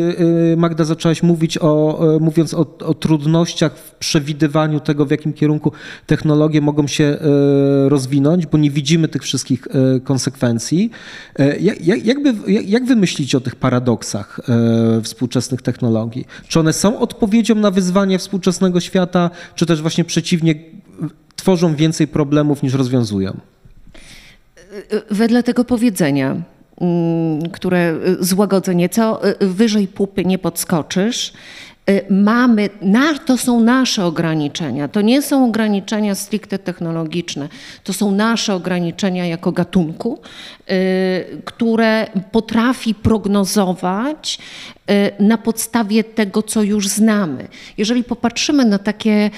y, Magda, zaczęłaś mówić, o, y, mówiąc o, o trudnościach w przewidywaniu tego, w jakim kierunku technologie mogą się y, rozwinąć, bo nie widzimy tych wszystkich konsekwencji. Jak, jak, jakby, jak wy o tych paradoksach współczesnych technologii? Czy one są odpowiedzią na wyzwanie współczesnego świata, czy też właśnie przeciwnie, tworzą więcej problemów niż rozwiązują? Wedle tego powiedzenia, mm, które y, złagodzę nieco, y, wyżej pupy nie podskoczysz. Y, mamy, to są nasze ograniczenia. To nie są ograniczenia stricte technologiczne. To są nasze ograniczenia jako gatunku, które potrafi prognozować na podstawie tego, co już znamy. Jeżeli popatrzymy na takie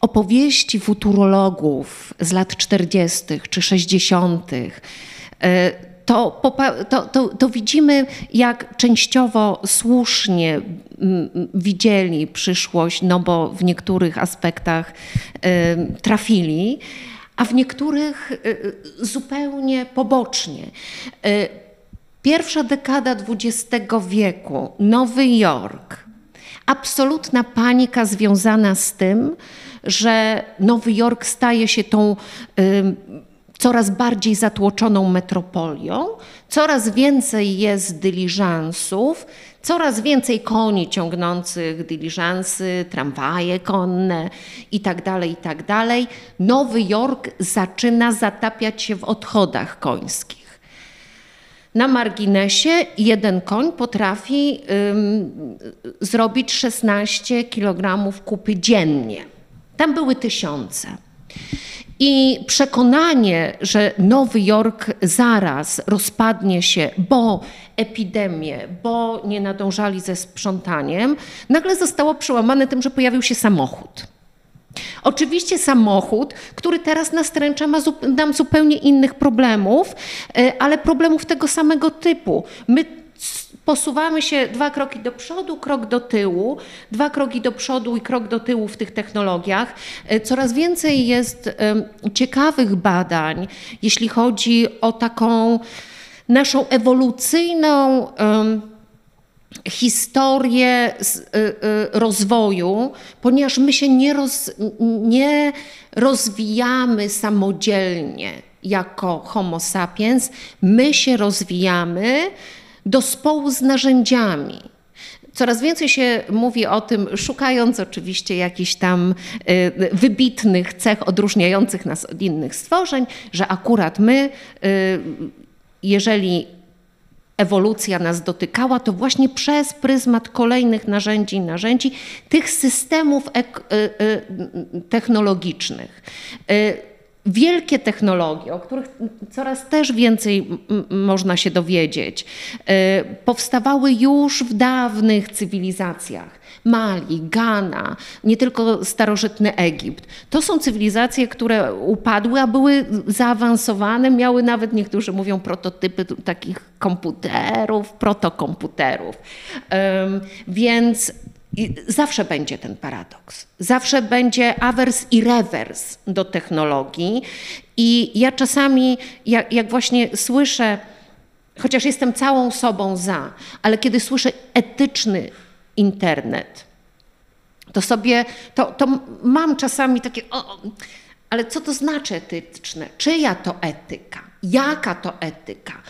opowieści futurologów z lat 40. czy 60., e, to, to, to, to, widzimy, jak częściowo słusznie widzieli przyszłość, no bo w niektórych aspektach e, trafili, a w niektórych e, zupełnie pobocznie. Pierwsza dekada XX wieku, Nowy Jork, absolutna panika związana z tym, że Nowy Jork staje się tą coraz bardziej zatłoczoną metropolią, coraz więcej jest dyliżansów, coraz więcej koni ciągnących dyliżansy, tramwaje konne itd., tak itd. Tak Nowy Jork zaczyna zatapiać się w odchodach końskich. Na marginesie jeden koń potrafi ym, zrobić 16 kg kupy dziennie. Tam były tysiące. I przekonanie, że Nowy Jork zaraz rozpadnie się, bo epidemię, bo nie nadążali ze sprzątaniem, nagle zostało przełamane tym, że pojawił się samochód. Oczywiście samochód, który teraz nastręcza ma nam zupełnie innych problemów, e, ale problemów tego samego typu. My posuwamy się dwa kroki do przodu, krok do tyłu, dwa kroki do przodu i krok do tyłu w tych technologiach. E, coraz więcej jest ciekawych badań, jeśli chodzi o taką naszą ewolucyjną historię e, e, rozwoju, ponieważ my się nie, roz, nie rozwijamy samodzielnie jako Homo sapiens, my się rozwijamy do społu z narzędziami. Coraz więcej się mówi o tym, szukając oczywiście jakichś tam y, wybitnych cech odróżniających nas od innych stworzeń, że akurat my, y, jeżeli ewolucja nas dotykała, to właśnie przez pryzmat kolejnych narzędzi narzędzi, tych systemów y, technologicznych wielkie technologie, o których coraz też więcej można się dowiedzieć, e, powstawały już w dawnych cywilizacjach. Mali, Ghana, nie tylko starożytny Egipt. To są cywilizacje, które upadły, a były zaawansowane, miały nawet, niektórzy mówią, prototypy takich komputerów, protokomputerów. Więc zawsze będzie ten paradoks. Zawsze będzie awers i rewers do technologii. I ja czasami, jak, jak właśnie słyszę, chociaż jestem całą sobą za, ale kiedy słyszę etyczny internet, to sobie, to, to mam czasami takie, o, ale co to znaczy etyczne? Czyja to etyka? Jaka to etyka?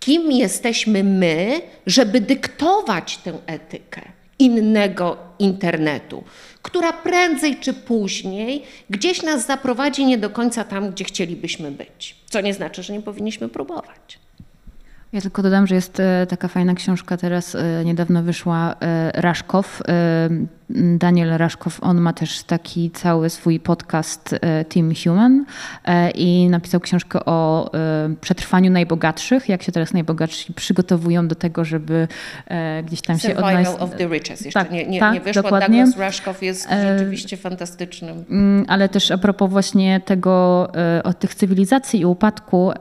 Kim jesteśmy my, żeby dyktować tę etykę innego internetu, która prędzej czy później gdzieś nas zaprowadzi nie do końca tam, gdzie chcielibyśmy być. Co nie znaczy, że nie powinniśmy próbować. Ja tylko dodam, że jest e, taka fajna książka teraz, e, niedawno wyszła, e, Raszkow, Daniel Raszkow, on ma też taki cały swój podcast e, Team Human e, i napisał książkę o e, przetrwaniu najbogatszych, jak się teraz najbogatsi przygotowują do tego, żeby gdzieś tam Survival się odnaleźć. of the Riches. Jeszcze tak, nie, nie, tak, nie wyszło. Dokładnie. Douglas Raszkow jest rzeczywiście fantastycznym. Mm, ale też a propos właśnie tego, od tych cywilizacji i upadku,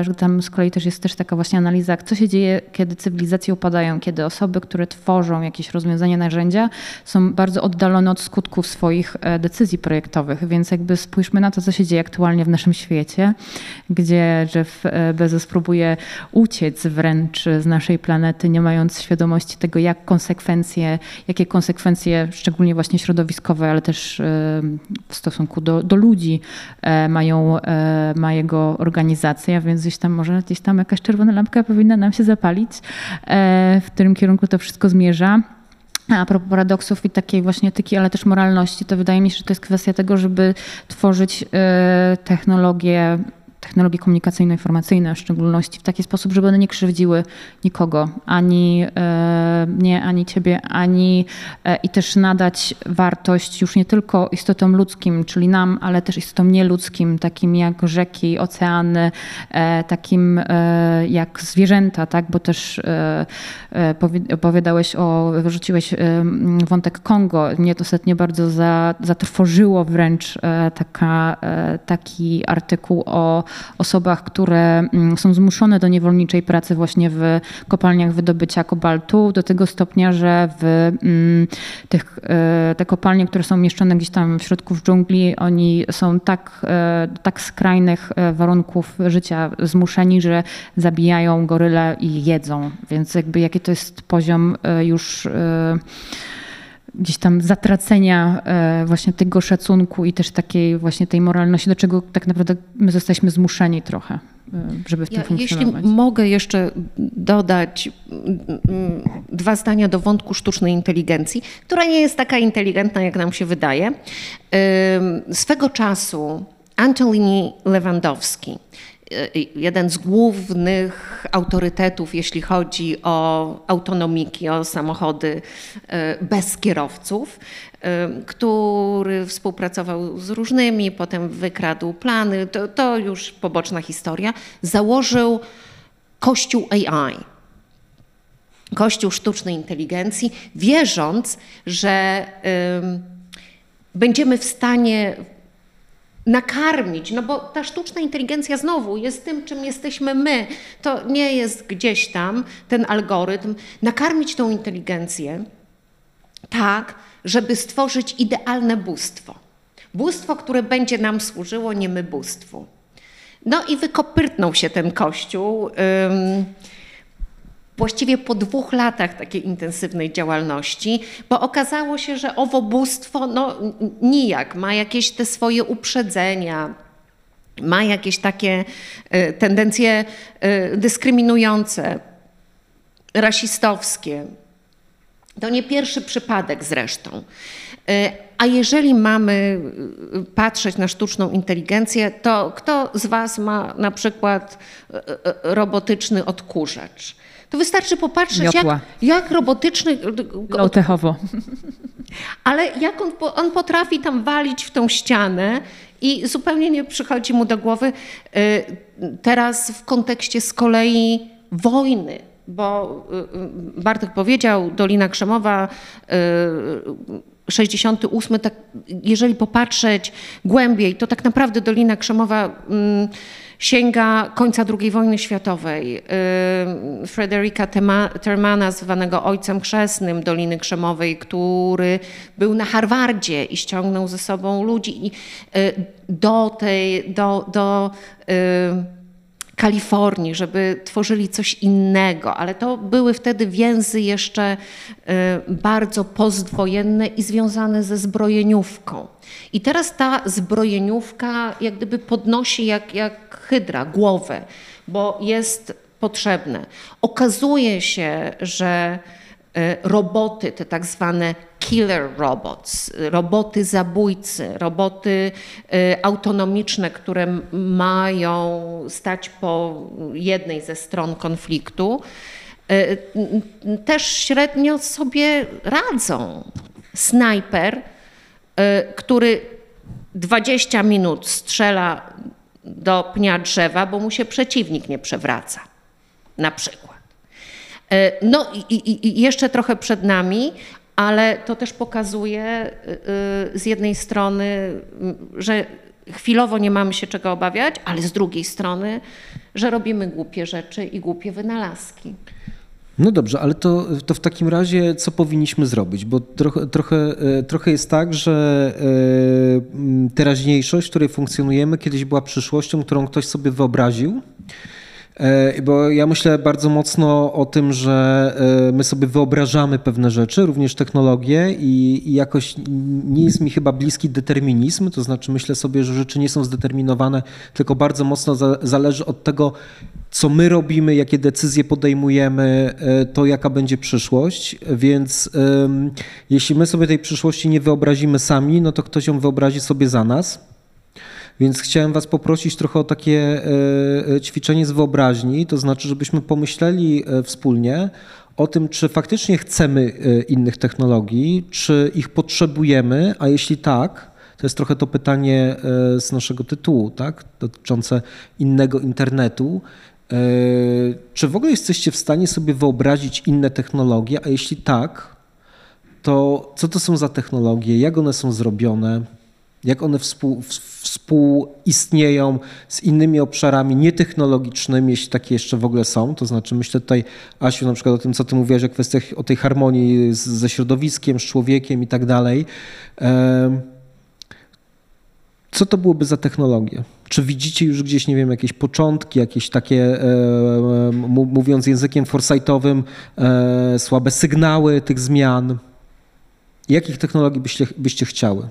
że tam z kolei też jest też taka właśnie analiza, co się dzieje, kiedy cywilizacje upadają, kiedy osoby, które tworzą jakieś rozwiązania, narzędzia są bardzo oddalone od skutków swoich e, decyzji projektowych, więc jakby spójrzmy na to, co się dzieje aktualnie w naszym świecie, gdzie Jeff e, Bezos próbuje uciec wręcz z naszej planety, nie mając świadomości tego, jak konsekwencje, jakie konsekwencje, szczególnie właśnie środowiskowe, ale też e, w stosunku do, do ludzi mają, ma jego organizacja, więc gdzieś tam może gdzieś tam jakaś czerwona lampka powinna nam się zapalić, w którym kierunku to wszystko zmierza. A propos paradoksów i takiej właśnie etyki, ale też moralności, to wydaje mi się, że to jest kwestia tego, żeby tworzyć y, technologie komunikacyjno-informacyjne w szczególności w taki sposób, żeby one nie krzywdziły nikogo, ani e, mnie, ani ciebie, ani e, i też nadać wartość już nie tylko istotom ludzkim, czyli nam, ale też istotom nieludzkim, takim jak rzeki, oceany, e, takim jak zwierzęta, tak? bo też opowiadałeś o, wyrzuciłeś wątek Kongo. Mnie to ostatnio bardzo zatrwożyło wręcz taka, taki artykuł o osobach, które mm, są zmuszone do niewolniczej pracy właśnie w kopalniach wydobycia kobaltu, do tego stopnia, że w mm, tych, e, te kopalnie, które są umieszczone gdzieś tam w środku w dżungli, oni są tak, e, tak skrajnych e, warunków życia zmuszeni, że zabijają goryle i jedzą. Więc jakby jaki to jest poziom już gdzieś tam zatracenia e, właśnie tego szacunku i też takiej właśnie tej moralności, do czego tak naprawdę my zostaliśmy zmuszeni trochę, e, żeby w tym ja, funkcjonować. Jeśli mogę jeszcze dodać mm, dwa zdania do wątku sztucznej inteligencji, która nie jest taka inteligentna, jak nam się wydaje. Swego czasu Angelini Lewandowski jeden z głównych autorytetów, jeśli chodzi o autonomiki, o samochody y, bez kierowców, y, który współpracował z różnymi, potem wykradł plany, to, to już poboczna historia, założył Kościół AI. Kościół sztucznej inteligencji, wierząc, że będziemy w stanie nakarmić, no bo ta sztuczna inteligencja znowu jest tym, czym jesteśmy my. To nie jest gdzieś tam ten algorytm. Nakarmić tą inteligencję tak, żeby stworzyć idealne bóstwo. Bóstwo, które będzie nam służyło, nie my bóstwu. No i wykopyrtnął się ten kościół. Właściwie po dwóch latach takiej intensywnej działalności, bo okazało się, że owo bóstwo no, nijak ma jakieś te swoje uprzedzenia, ma jakieś takie e, tendencje e, dyskryminujące, rasistowskie. To nie pierwszy przypadek zresztą. E, a jeżeli mamy patrzeć na sztuczną inteligencję, to kto z Was ma na przykład robotyczny odkurzacz? To wystarczy popatrzeć, jak, jak robotyczny. Low-techowo. Ale jak on, on potrafi tam walić w tą ścianę I zupełnie nie przychodzi mu do głowy teraz w kontekście z kolei wojny, bo Bartek powiedział, Dolina Krzemowa 68, tak, jeżeli popatrzeć głębiej, to tak naprawdę Dolina Krzemowa mm, sięga końca II wojny światowej. Y, Frederika Termana, zwanego ojcem chrzestnym Doliny Krzemowej, który był na Harvardzie i ściągnął ze sobą ludzi y, do tej, do, do y, Kalifornii, żeby tworzyli coś innego, ale to były wtedy więzy jeszcze bardzo postwojenne i związane ze zbrojeniówką. I teraz ta zbrojeniówka jak gdyby podnosi jak, jak hydra głowę, bo jest potrzebne. Okazuje się, że y, roboty, te tak zwane killer robots, roboty zabójcy, roboty y, autonomiczne, które mają stać po jednej ze stron konfliktu, y, też średnio sobie radzą. Snajper, który 20 minut strzela do pnia drzewa, bo mu się przeciwnik nie przewraca, na przykład. No i, i, jeszcze trochę przed nami, ale to też pokazuje y, y, z jednej strony, że chwilowo nie mamy się czego obawiać, ale z drugiej strony, że robimy głupie rzeczy i głupie wynalazki. No dobrze, ale to, to w takim razie co powinniśmy zrobić? Bo trochę, trochę, e, trochę jest tak, że e, teraźniejszość, w której funkcjonujemy, kiedyś była przyszłością, którą ktoś sobie wyobraził. E, bo ja myślę bardzo mocno o tym, że e, my sobie wyobrażamy pewne rzeczy, również technologie i, jakoś nie jest mi chyba bliski determinizm, to znaczy myślę sobie, że rzeczy nie są zdeterminowane, tylko bardzo mocno za, zależy od tego, co my robimy, jakie decyzje podejmujemy, e, to jaka będzie przyszłość. Więc jeśli my sobie tej przyszłości nie wyobrazimy sami, no to ktoś ją wyobrazi sobie za nas. Więc chciałem Was poprosić trochę o takie e, e, ćwiczenie z wyobraźni, to znaczy, żebyśmy pomyśleli e, wspólnie o tym, czy faktycznie chcemy innych technologii, czy ich potrzebujemy, a jeśli tak, to jest trochę to pytanie z naszego tytułu, tak, dotyczące innego internetu. Czy w ogóle jesteście w stanie sobie wyobrazić inne technologie, a jeśli tak, to co to są za technologie, jak one są zrobione? Jak one współ, współistnieją z innymi obszarami nietechnologicznymi, jeśli takie jeszcze w ogóle są. To znaczy myślę tutaj, Asiu, na przykład o tym, co ty mówiłaś o kwestiach, o tej harmonii z, ze środowiskiem, z człowiekiem i tak dalej. Co to byłoby za technologie? Czy widzicie już gdzieś, nie wiem, jakieś początki, jakieś takie, mówiąc językiem foresightovym, e, słabe sygnały tych zmian? Jakich technologii byście, byście chciały?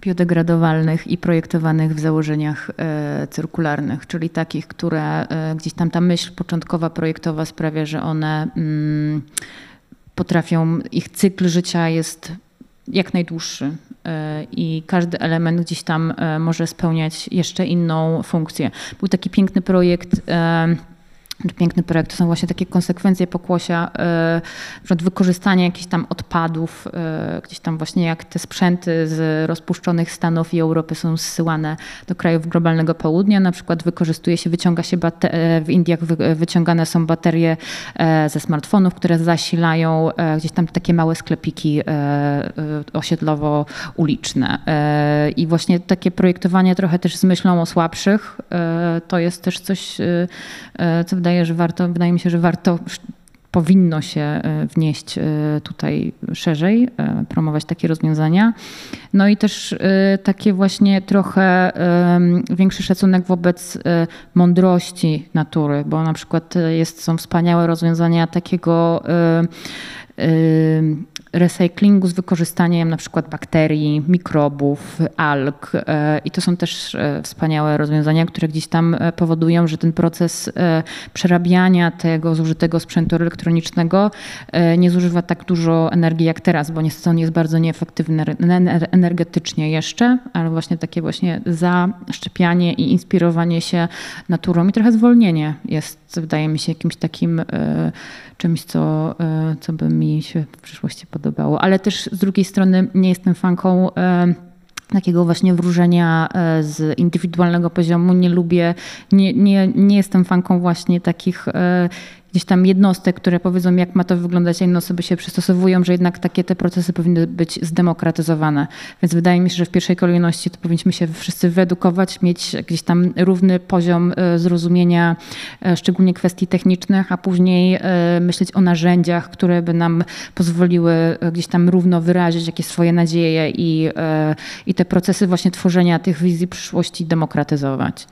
Biodegradowalnych i projektowanych w założeniach e, cyrkularnych, czyli takich, które e, gdzieś tam ta myśl początkowa projektowa sprawia, że one mm, potrafią, ich cykl życia jest jak najdłuższy e, i każdy element gdzieś tam może spełniać jeszcze inną funkcję. Był taki piękny projekt Piękny projekt to są właśnie takie konsekwencje pokłosia, yy, wykorzystanie jakichś tam odpadów, yy, gdzieś tam właśnie jak te sprzęty z rozpuszczonych Stanów i Europy są zsyłane do krajów globalnego południa. Na przykład wykorzystuje się, wyciąga się w Indiach wyciągane są baterie ze smartfonów, które zasilają gdzieś tam takie małe sklepiki osiedlowo-uliczne. I właśnie takie projektowanie trochę też z myślą o słabszych, to jest też coś, co wydaje wydaje, że warto, wydaje mi się, że warto powinno się e, wnieść e, tutaj szerzej, e, promować takie rozwiązania. No i też takie właśnie trochę większy szacunek wobec mądrości natury, bo na przykład jest, są wspaniałe rozwiązania takiego recyklingu z wykorzystaniem na przykład bakterii, mikrobów, alg. E, I to są też e, wspaniałe rozwiązania, które gdzieś tam powodują, że ten proces przerabiania tego zużytego sprzętu elektronicznego nie zużywa tak dużo energii jak teraz, bo niestety on jest bardzo nieefektywny energetycznie jeszcze, ale właśnie takie właśnie zaszczepianie i inspirowanie się naturą i trochę zwolnienie jest, wydaje mi się, jakimś takim czymś, co, co by mi się w przyszłości podobało ale też z drugiej strony nie jestem fanką takiego właśnie wróżenia e, z indywidualnego poziomu. Nie lubię, nie, nie, nie jestem fanką właśnie takich e, gdzieś tam jednostek, które powiedzą, jak ma to wyglądać, a inne osoby się przystosowują, że jednak takie te procesy powinny być zdemokratyzowane. Więc wydaje mi się, że w pierwszej kolejności to powinniśmy się wszyscy wyedukować, mieć gdzieś tam równy poziom e, zrozumienia, szczególnie kwestii technicznych, a później myśleć o narzędziach, które by nam pozwoliły gdzieś tam równo wyrazić jakieś swoje nadzieje i, i te procesy właśnie tworzenia tych wizji przyszłości demokratyzować?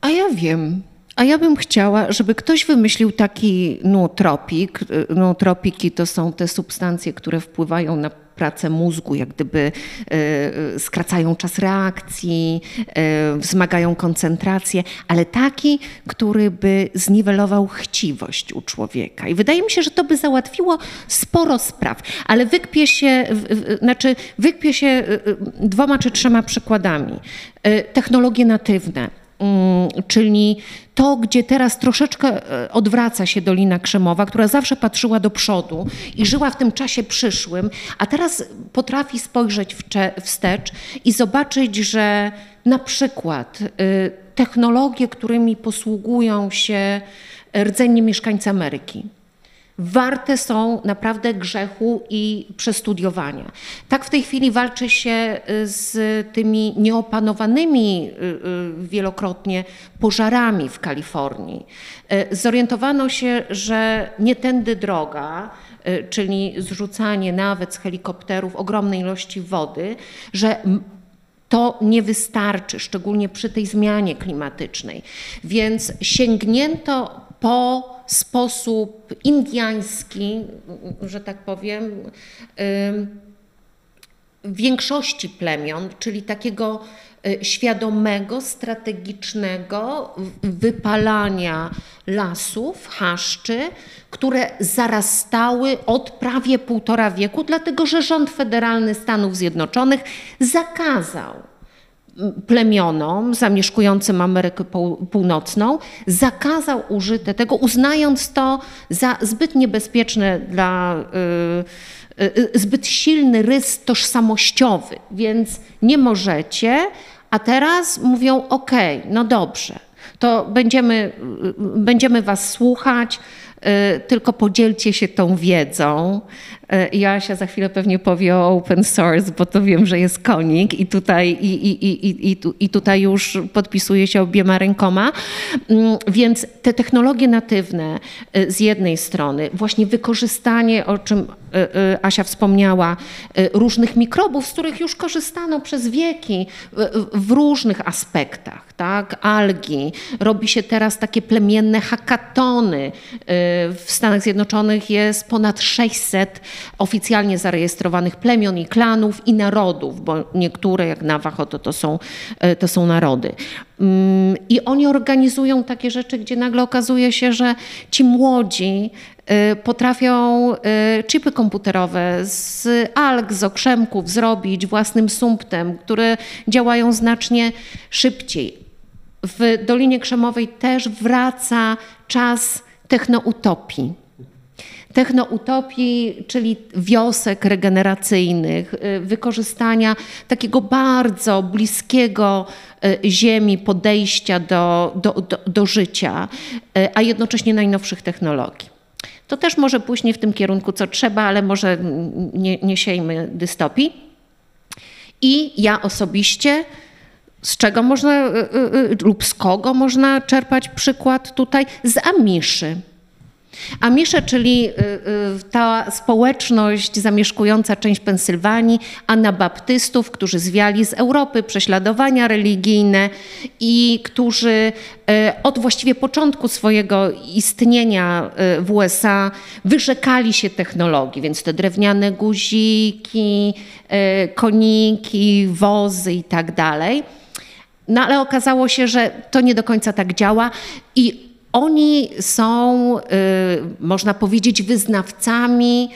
A ja wiem. A ja bym chciała, żeby ktoś wymyślił taki nootropik. Nootropiki to są te substancje, które wpływają na pracę mózgu, jak gdyby e, skracają czas reakcji, e, wzmagają koncentrację, ale taki, który by zniwelował chciwość u człowieka. I wydaje mi się, że to by załatwiło sporo spraw, ale wykpie się, znaczy wykpie się e, dwoma czy trzema przykładami. Technologie natywne czyli to, gdzie teraz troszeczkę e, odwraca się Dolina Krzemowa, która zawsze patrzyła do przodu i żyła w tym czasie przyszłym, a teraz potrafi spojrzeć wstecz i zobaczyć, że na przykład y, technologie, którymi posługują się rdzenni mieszkańcy Ameryki, warte są naprawdę grzechu i przestudiowania. Tak w tej chwili walczy się y, z tymi nieopanowanymi y, y, wielokrotnie pożarami w Kalifornii. Zorientowano się, że nie tędy droga, czyli zrzucanie nawet z helikopterów ogromnej ilości wody, że to nie wystarczy, szczególnie przy tej zmianie klimatycznej. Więc sięgnięto po sposób indiański, że tak powiem, większości plemion, czyli takiego y, świadomego, strategicznego wypalania lasów, chaszczy, które zarastały od prawie półtora wieku, dlatego że rząd federalny Stanów Zjednoczonych zakazał plemionom zamieszkującym Amerykę Północną zakazał użyte tego, uznając to za zbyt niebezpieczne dla y, y, y, zbyt silny rys tożsamościowy, więc nie możecie, a teraz mówią ok, no dobrze, to będziemy, będziemy was słuchać, tylko podzielcie się tą wiedzą. Jasia za chwilę pewnie powie o open source, bo to wiem, że jest konik i tutaj, i, i, i, i, i tutaj już podpisuje się obiema rękoma. Mm, więc te technologie natywne y, z jednej strony, właśnie wykorzystanie, o czym y, y, Asia wspomniała, różnych mikrobów, z których już korzystano przez wieki w różnych aspektach, tak? Algi, robi się teraz takie plemienne hakatony. W Stanach Zjednoczonych jest ponad 600 oficjalnie zarejestrowanych plemion i klanów i narodów, bo niektóre, jak Navajo, to, to, są, to są narody. Mm, I oni organizują takie rzeczy, gdzie nagle okazuje się, że ci młodzi potrafią e, chipy komputerowe z alg, z okrzemków zrobić własnym sumptem, które działają znacznie szybciej. W Dolinie Krzemowej też wraca czas technoutopii technoutopii, czyli wiosek regeneracyjnych, y, wykorzystania takiego bardzo bliskiego y, ziemi podejścia do, do, do, do życia, y, a jednocześnie najnowszych technologii. To też może pójść nie w tym kierunku, co trzeba, ale może nie, nie siejmy dystopii. I ja osobiście z czego można lub z kogo można czerpać przykład tutaj? Z Amiszy. Amisze, czyli y, y, ta społeczność zamieszkująca część Pensylwanii, anabaptystów, którzy zwiali z Europy prześladowania religijne i którzy y, od właściwie początku swojego istnienia w USA wyrzekali się technologii, więc te drewniane guziki, koniki, wozy i tak dalej. No ale okazało się, że to nie do końca tak działa i oni są, y, można powiedzieć, wyznawcami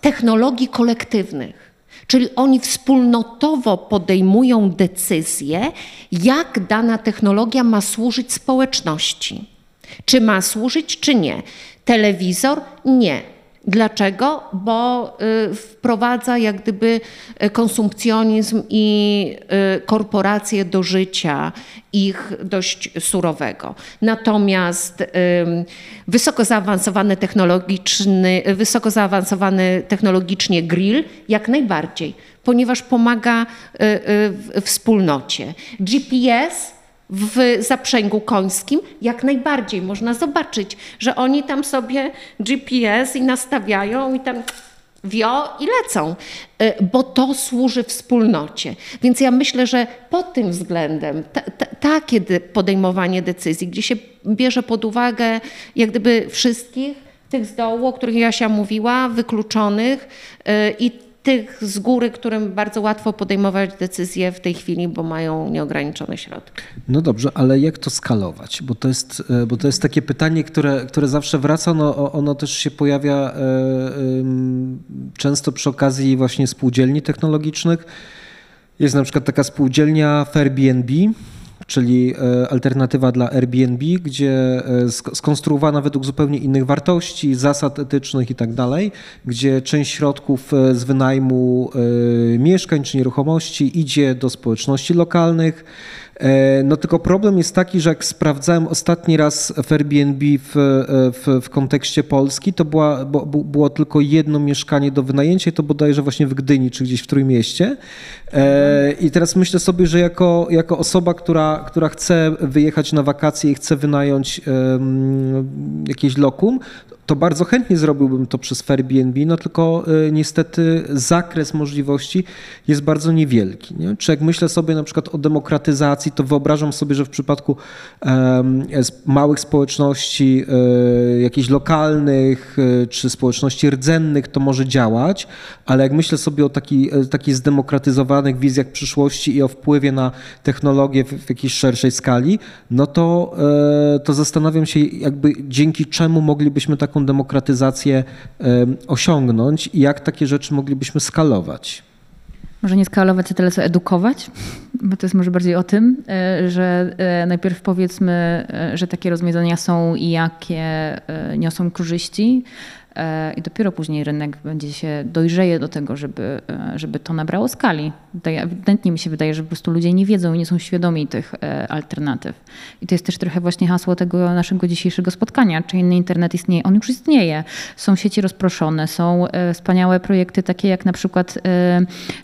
technologii kolektywnych. Czyli oni wspólnotowo podejmują decyzję, jak dana technologia ma służyć społeczności. Czy ma służyć, czy nie. Telewizor? Nie. Dlaczego? Bo y, wprowadza jak gdyby y, konsumpcjonizm i y, korporacje do życia ich dość surowego. Natomiast wysoko zaawansowany technologiczny, wysoko zaawansowany technologicznie grill jak najbardziej, ponieważ pomaga w wspólnocie. GPS w zaprzęgu końskim, jak najbardziej można zobaczyć, że oni tam sobie GPS i nastawiają i tam wio i lecą, y, bo to służy wspólnocie. Więc ja myślę, że pod tym względem takie podejmowanie decyzji, gdzie się bierze pod uwagę jak gdyby wszystkich tych z dołu, o których Jasia mówiła, wykluczonych y, i tych z góry, którym bardzo łatwo podejmować decyzje w tej chwili, bo mają nieograniczone środki. No dobrze, ale jak to skalować? Bo to jest, e, bo to jest takie pytanie, które, które zawsze wraca, no, ono też się pojawia e, często przy okazji właśnie spółdzielni technologicznych. Jest na przykład taka spółdzielnia Airbnb, czyli e, alternatywa dla Airbnb, gdzie e, skonstruowana według zupełnie innych wartości, zasad etycznych i tak dalej, gdzie część środków e, z wynajmu mieszkań czy nieruchomości idzie do społeczności lokalnych, no tylko problem jest taki, że jak sprawdzałem ostatni raz w Airbnb w, w, w kontekście Polski, to była, bo, było tylko jedno mieszkanie do wynajęcia i to bodajże właśnie w Gdyni czy gdzieś w Trójmieście. E, I teraz myślę sobie, że jako, jako osoba, która, która chce wyjechać na wakacje i chce wynająć jakieś lokum, to bardzo chętnie zrobiłbym to przez Airbnb, no tylko y, niestety zakres możliwości jest bardzo niewielki. Nie? Czy jak myślę sobie na przykład o demokratyzacji, to wyobrażam sobie, że w przypadku małych społeczności, um, jakichś lokalnych czy społeczności rdzennych to może działać, ale jak myślę sobie o taki, takich zdemokratyzowanych wizjach przyszłości i o wpływie na technologię w, w jakiejś szerszej skali, no to, to zastanawiam się jakby dzięki czemu moglibyśmy tak taką demokratyzację osiągnąć i jak takie rzeczy moglibyśmy skalować? Może nie skalować, a tyle co edukować, bo to jest może bardziej o tym, e, że e, najpierw powiedzmy, e, że takie rozwiązania są i jakie niosą korzyści, E, i dopiero później rynek będzie się dojrzeje do tego, żeby, e, żeby to nabrało skali. Tutaj ewidentnie mi się wydaje, że po prostu ludzie nie wiedzą i nie są świadomi tych e, alternatyw. I to jest też trochę właśnie hasło tego naszego dzisiejszego spotkania. Czy inny internet istnieje? On już istnieje. Są sieci rozproszone, są wspaniałe projekty takie jak na przykład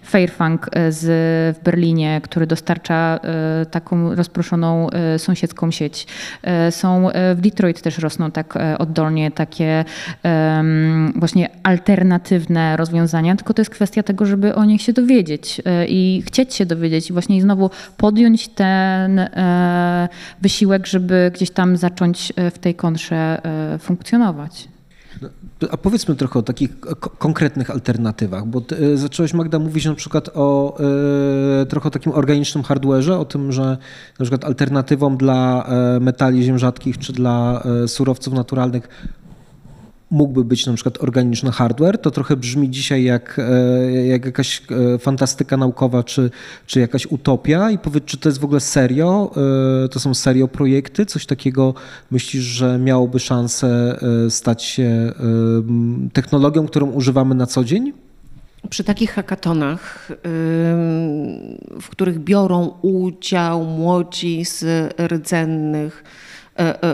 Fairfunk z, w Berlinie, który dostarcza taką rozproszoną sąsiedzką sieć. Są w Detroit też rosną tak oddolnie takie właśnie alternatywne rozwiązania, tylko to jest kwestia tego, żeby o nich się dowiedzieć e, i chcieć się dowiedzieć i właśnie znowu podjąć ten e, wysiłek, żeby gdzieś tam zacząć e, w tej kontrze funkcjonować. No, a powiedzmy trochę o takich konkretnych alternatywach, bo ty, zacząłeś Magda mówić na przykład o trochę o takim organicznym hardware'ze, o tym, że na przykład alternatywą dla metali ziem rzadkich czy dla surowców naturalnych mógłby być na przykład organiczny hardware, to trochę brzmi dzisiaj jak, e, jak jakaś e, fantastyka naukowa czy, czy jakaś utopia. I powiedz, czy to jest w ogóle serio, e, to są serio projekty, coś takiego myślisz, że miałoby szansę stać się technologią, którą używamy na co dzień? Przy takich hakatonach, w których biorą udział młodzi z rdzennych,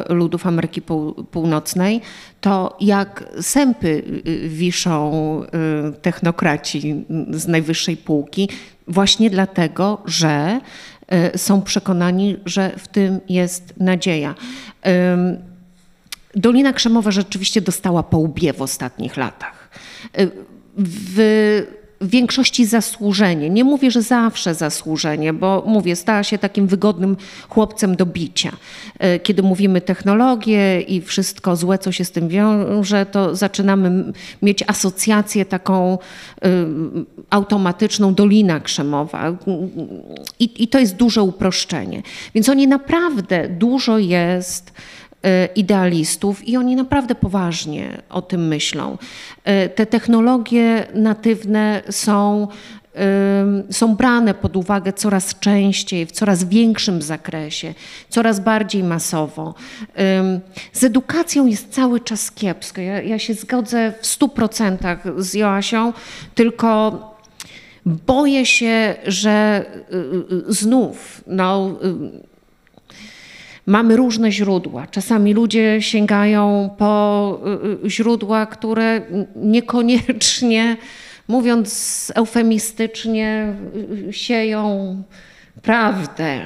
ludów Ameryki Północnej, to jak sępy y, y, wiszą y, technokraci z najwyższej półki, właśnie dlatego, że są przekonani, że w tym jest nadzieja. Dolina Krzemowa rzeczywiście dostała po łbie w ostatnich latach. W w większości zasłużenie. Nie mówię, że zawsze zasłużenie, bo mówię, stała się takim wygodnym chłopcem do bicia. E, kiedy mówimy technologię i wszystko złe, co się z tym wiąże, to zaczynamy mieć asocjację taką y, automatyczną Dolina Krzemowa. I, I to jest duże uproszczenie. Więc oni naprawdę dużo jest E, idealistów i oni naprawdę poważnie o tym myślą. E, te technologie natywne są są brane pod uwagę coraz częściej, w coraz większym zakresie, coraz bardziej masowo. Z edukacją jest cały czas kiepsko. Ja, ja się zgodzę w stu procentach z Joasią, tylko boję się, że znów no, mamy różne źródła. Czasami ludzie sięgają po źródła, które niekoniecznie mówiąc eufemistycznie, sieją prawdę.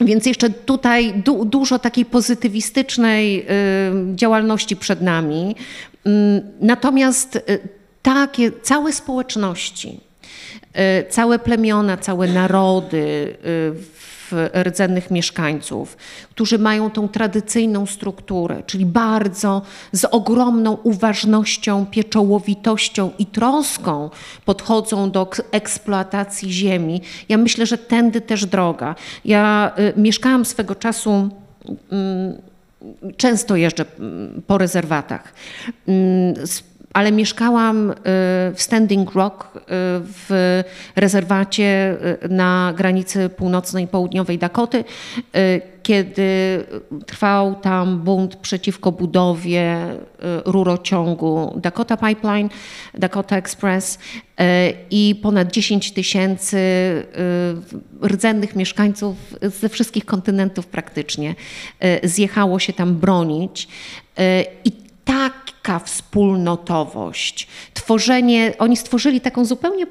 Więc jeszcze tutaj du dużo takiej pozytywistycznej działalności przed nami. Natomiast y, takie całe społeczności, y, całe plemiona, całe narody y, rdzennych mieszkańców, którzy mają tą tradycyjną strukturę, czyli bardzo z ogromną uważnością, pieczołowitością i troską podchodzą do eksploatacji ziemi. Ja myślę, że tędy też droga. Ja y, mieszkałam swego czasu. Y, Często jeżdżę mm, po rezerwatach mm, ale mieszkałam y, w Standing Rock y, w rezerwacie y, na granicy północnej i południowej Dakoty, kiedy trwał tam bunt przeciwko budowie rurociągu Dakota Pipeline, Dakota Express i ponad 10 tysięcy rdzennych mieszkańców ze wszystkich kontynentów praktycznie zjechało się tam bronić. I taka wspólnotowość, tworzenie, oni stworzyli taką zupełnie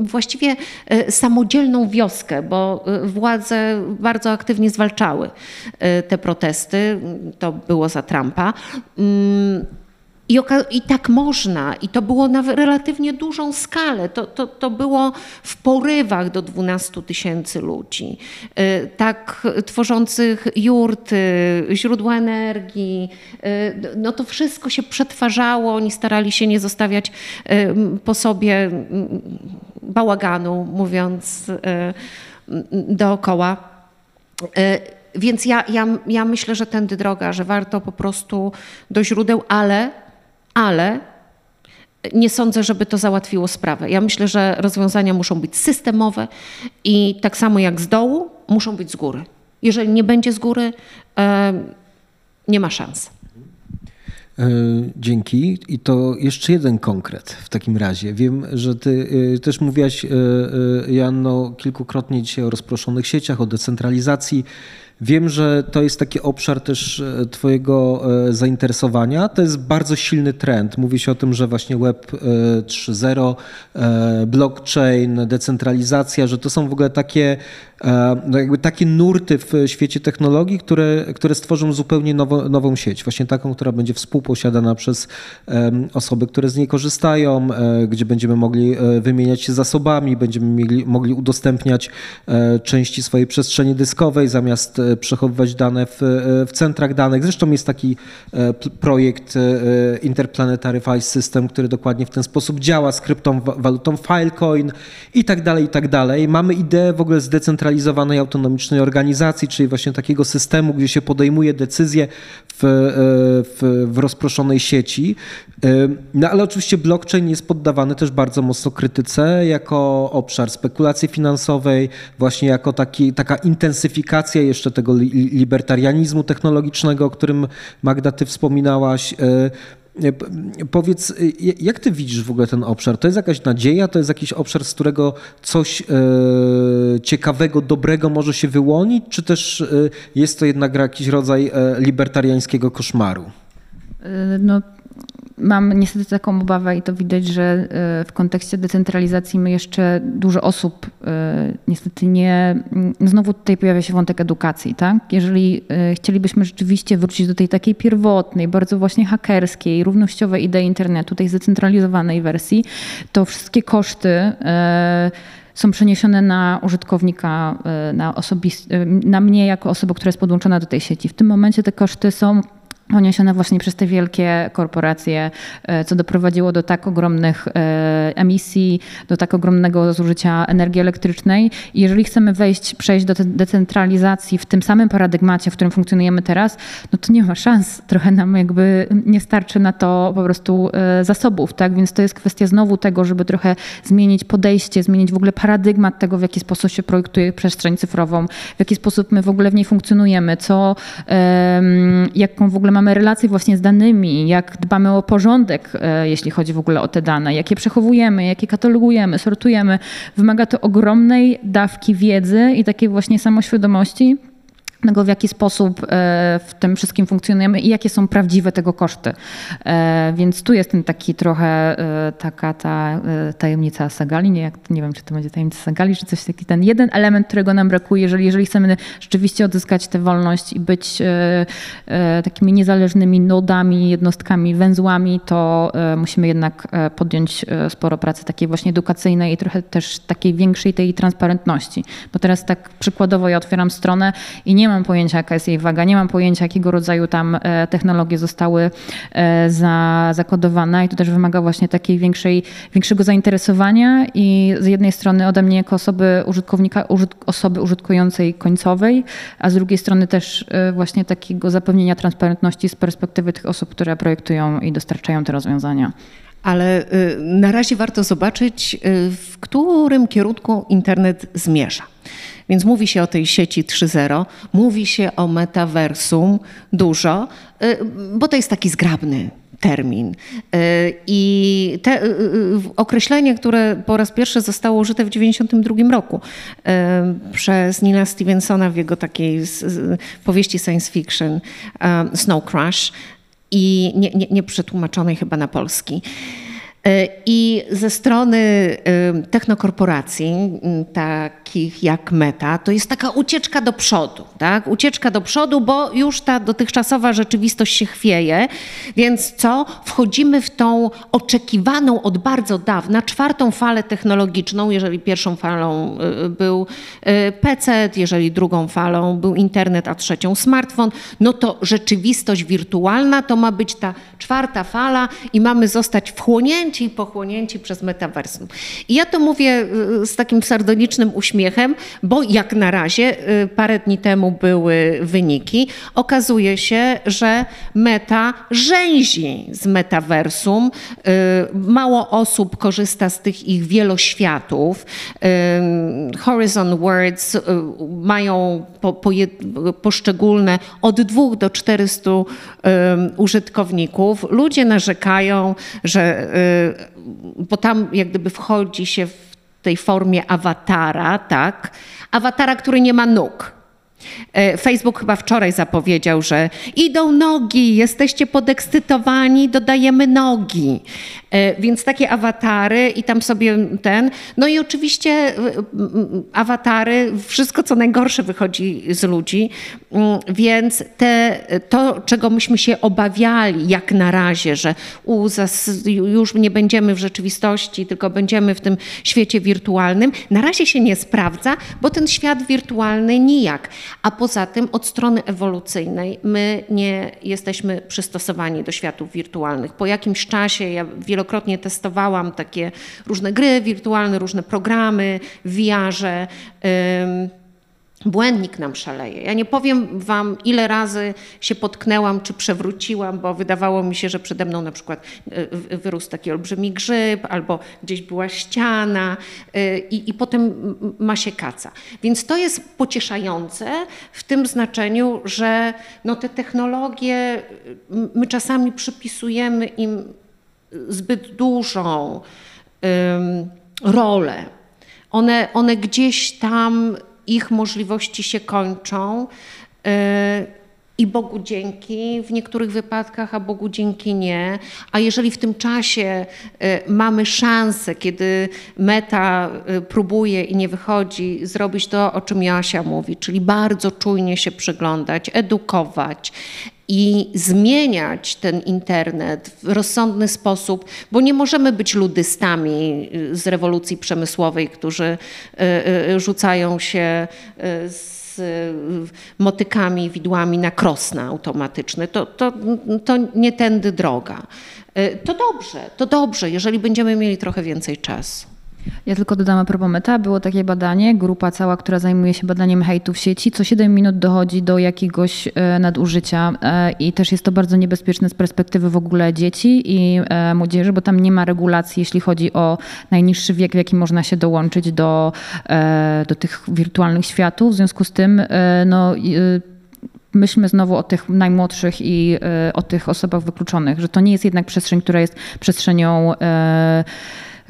właściwie e, samodzielną wioskę, bo e, władze bardzo aktywnie zwalczały e, te protesty. To było za Trumpa. I, I, tak można, i to było na relatywnie dużą skalę. To, to, to było w porywach do 12 tysięcy ludzi, y, tak tworzących jurty, źródła energii. Y, no to wszystko się przetwarzało, oni starali się nie zostawiać po sobie bałaganu, mówiąc dookoła. Więc ja, ja, ja myślę, że tędy droga, że warto po prostu do źródeł, ale ale nie sądzę, żeby to załatwiło sprawę. Ja myślę, że rozwiązania muszą być systemowe i tak samo jak z dołu, muszą być z góry. Jeżeli nie będzie z góry, nie ma szans. E, dzięki. I to jeszcze jeden konkret w takim razie. Wiem, że ty e, też mówiłaś, e, Janno, kilkukrotnie dzisiaj o rozproszonych sieciach, o decentralizacji. Wiem, że to jest taki obszar też e, Twojego e, zainteresowania. To jest bardzo silny trend. Mówi się o tym, że właśnie Web 3.0, e, blockchain, decentralizacja, że to są w ogóle takie no jakby takie nurty w świecie technologii, które, które stworzą zupełnie nowo, nową sieć, właśnie taką, która będzie współposiadana przez osoby, które z niej korzystają, gdzie będziemy mogli wymieniać się zasobami, będziemy mieli, mogli udostępniać części swojej przestrzeni dyskowej, zamiast przechowywać dane w, w centrach danych. Zresztą jest taki projekt Interplanetary File System, który dokładnie w ten sposób działa z kryptowalutą Filecoin i tak dalej, i tak dalej. Mamy ideę w ogóle zdecentralizowanej autonomicznej organizacji, czyli właśnie takiego systemu, gdzie się podejmuje decyzje w, e, w, w rozproszonej sieci. E, no ale oczywiście blockchain jest poddawany też bardzo mocno krytyce jako obszar spekulacji finansowej, właśnie jako taki, taka intensyfikacja jeszcze tego libertarianizmu technologicznego, o którym Magda ty wspominałaś. E, Powiedz, y, jak ty widzisz w ogóle ten obszar? To jest jakaś nadzieja, to jest jakiś obszar, z którego coś e, ciekawego, dobrego może się wyłonić, czy też e, jest to jednak jakiś rodzaj e, libertariańskiego koszmaru? No, mam niestety taką obawę i to widać, że e, w kontekście decentralizacji my jeszcze dużo osób e, niestety nie. Znowu tutaj pojawia się wątek edukacji, tak? Jeżeli e, chcielibyśmy rzeczywiście wrócić do tej takiej pierwotnej, bardzo właśnie hakerskiej, równościowej idei internetu, tej zdecentralizowanej wersji, to wszystkie koszty są przeniesione na użytkownika, na, osobist, na mnie jako osobę, która jest podłączona do tej sieci. W tym momencie te koszty są poniesione właśnie przez te wielkie korporacje, e, co doprowadziło do tak ogromnych e, emisji, do tak ogromnego zużycia energii elektrycznej. I jeżeli chcemy wejść, przejść do decentralizacji w tym samym paradygmacie, w którym funkcjonujemy teraz, no to nie ma szans. Trochę nam jakby nie starczy na to po prostu e, zasobów, tak? Więc to jest kwestia znowu tego, żeby trochę zmienić podejście, zmienić w ogóle paradygmat tego, w jaki sposób się projektuje przestrzeń cyfrową, w jaki sposób my w ogóle w niej funkcjonujemy, co, jaką w ogóle mamy relacje właśnie z danymi, jak dbamy o porządek, e, jeśli chodzi w ogóle o te dane, jakie przechowujemy, jakie katalogujemy, sortujemy. Wymaga to ogromnej dawki wiedzy i takiej właśnie samoświadomości, tego, w jaki sposób e, w tym wszystkim funkcjonujemy i jakie są prawdziwe tego koszty. E, więc tu jest ten taki trochę e, taka ta tajemnica Sagali, nie, nie wiem, czy to będzie tajemnica Sagali, czy coś taki, ten jeden element, którego nam brakuje, jeżeli, jeżeli chcemy rzeczywiście odzyskać tę wolność i być takimi niezależnymi nodami, jednostkami, węzłami, to musimy jednak podjąć sporo pracy takiej właśnie edukacyjnej i trochę też takiej większej tej transparentności. Bo teraz tak przykładowo ja otwieram stronę i nie mam pojęcia, jaka jest jej waga, nie mam pojęcia, jakiego rodzaju tam e, technologie zostały e, za, zakodowane i to też wymaga właśnie takiej większej, większego zainteresowania i z jednej strony ode mnie jako osoby użytkownika, osoby użytkującej końcowej, a z drugiej strony też e, właśnie takiego zapewnienia transparentności z perspektywy tych osób, które projektują i dostarczają te rozwiązania. Ale na razie warto zobaczyć, w którym kierunku internet zmierza. Więc mówi się o tej sieci 3.0, mówi się o metaversum dużo, y, bo to jest taki zgrabny termin. Y, I te y, określenie, które po raz pierwszy zostało użyte w 1992 roku przez Nila Stevensona w jego takiej powieści science fiction Snow Crash i nie, nie, nie chyba na polski. E, I ze strony e, technokorporacji, takich jak Meta, to jest taka ucieczka do przodu, tak? Ucieczka do przodu, bo już ta dotychczasowa rzeczywistość się chwieje, więc co? Wchodzimy w tą oczekiwaną od bardzo dawna czwartą falę technologiczną, jeżeli pierwszą falą e, był PC, jeżeli drugą falą był internet, a trzecią smartfon, no to rzeczywistość wirtualna to ma być ta czwarta fala i mamy zostać wchłonięci i pochłonięci przez metaversum. I ja to mówię y, z takim sardonicznym uśmiechem, bo jak na razie, y, parę dni temu były wyniki, okazuje się, że meta rzęzi z metaversum. Y, mało osób korzysta z tych ich wieloświatów. Horizon Words mają po, po, poszczególne od 2 do 400 użytkowników. Ludzie narzekają, że bo tam jak gdyby wchodzi się w tej formie awatara, tak? Awatara, który nie ma nóg. E, Facebook chyba wczoraj zapowiedział, że idą nogi, jesteście podekscytowani, dodajemy nogi. E, więc takie awatary i tam sobie ten. No i oczywiście e, awatary, wszystko co najgorsze wychodzi z ludzi, mm, więc te, to, czego myśmy się obawiali jak na razie, że u, już nie będziemy w rzeczywistości, tylko będziemy w tym świecie wirtualnym, na razie się nie sprawdza, bo ten świat wirtualny nijak. A poza tym od strony ewolucyjnej my nie jesteśmy przystosowani do światów wirtualnych. Po jakimś czasie, ja wielokrotnie testowałam takie różne gry wirtualne, różne programy w VR-ze błędnik nam szaleje. Ja nie powiem wam, ile razy się potknęłam czy przewróciłam, bo wydawało mi się, że przede mną na przykład e, wyrósł taki olbrzymi grzyb, albo gdzieś była ściana e, i, i potem ma się kaca. Więc to jest pocieszające w tym znaczeniu, że no te technologie, my czasami przypisujemy im zbyt dużą um, rolę. One, one gdzieś tam ich możliwości się kończą. E, I Bogu dzięki w niektórych wypadkach, a Bogu dzięki nie. A jeżeli w tym czasie e, mamy szansę, kiedy meta e, próbuje i nie wychodzi, zrobić to, o czym Joasia mówi, czyli bardzo czujnie się przyglądać, edukować, i zmieniać ten internet w rozsądny sposób, bo nie możemy być ludystami z rewolucji przemysłowej, którzy y, y, rzucają się y, z motykami, widłami na krosna automatyczne. To, to, to nie tędy droga. To dobrze, to dobrze, jeżeli będziemy mieli trochę więcej czasu. Ja tylko dodam a propos meta, było takie badanie, grupa cała, która zajmuje się badaniem hejtu w sieci, co 7 minut dochodzi do jakiegoś e, nadużycia e, i też jest to bardzo niebezpieczne z perspektywy w ogóle dzieci i e, młodzieży, bo tam nie ma regulacji, jeśli chodzi o najniższy wiek, w jakim można się dołączyć do, do tych wirtualnych światów. W związku z tym no, myślmy znowu o tych najmłodszych i o tych osobach wykluczonych, że to nie jest jednak przestrzeń, która jest przestrzenią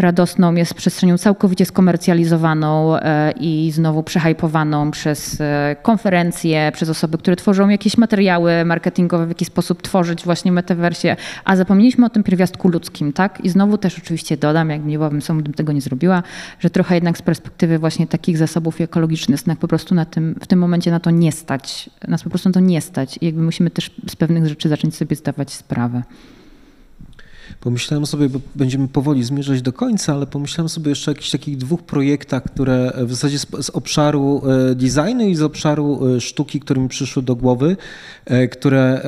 radosną jest przestrzenią całkowicie skomercjalizowaną e, i znowu przehajpowaną przez e, konferencje, przez osoby, które tworzą jakieś materiały marketingowe, w jaki sposób tworzyć właśnie metaversie, a zapomnieliśmy o tym pierwiastku ludzkim, tak? I znowu też oczywiście dodam, jak miłabym sobie tego nie zrobiła, że trochę jednak z perspektywy właśnie takich zasobów ekologicznych nas po prostu na tym, w tym momencie na to nie stać, nas po prostu na to nie stać i jakby musimy też z pewnych rzeczy zacząć sobie zdawać sprawę. Pomyślałem sobie, bo będziemy powoli zmierzać do końca, ale pomyślałem sobie jeszcze o jakichś takich dwóch projektach, które w zasadzie z, z obszaru e, designu i z obszaru e, sztuki, które mi przyszły do głowy, e, które,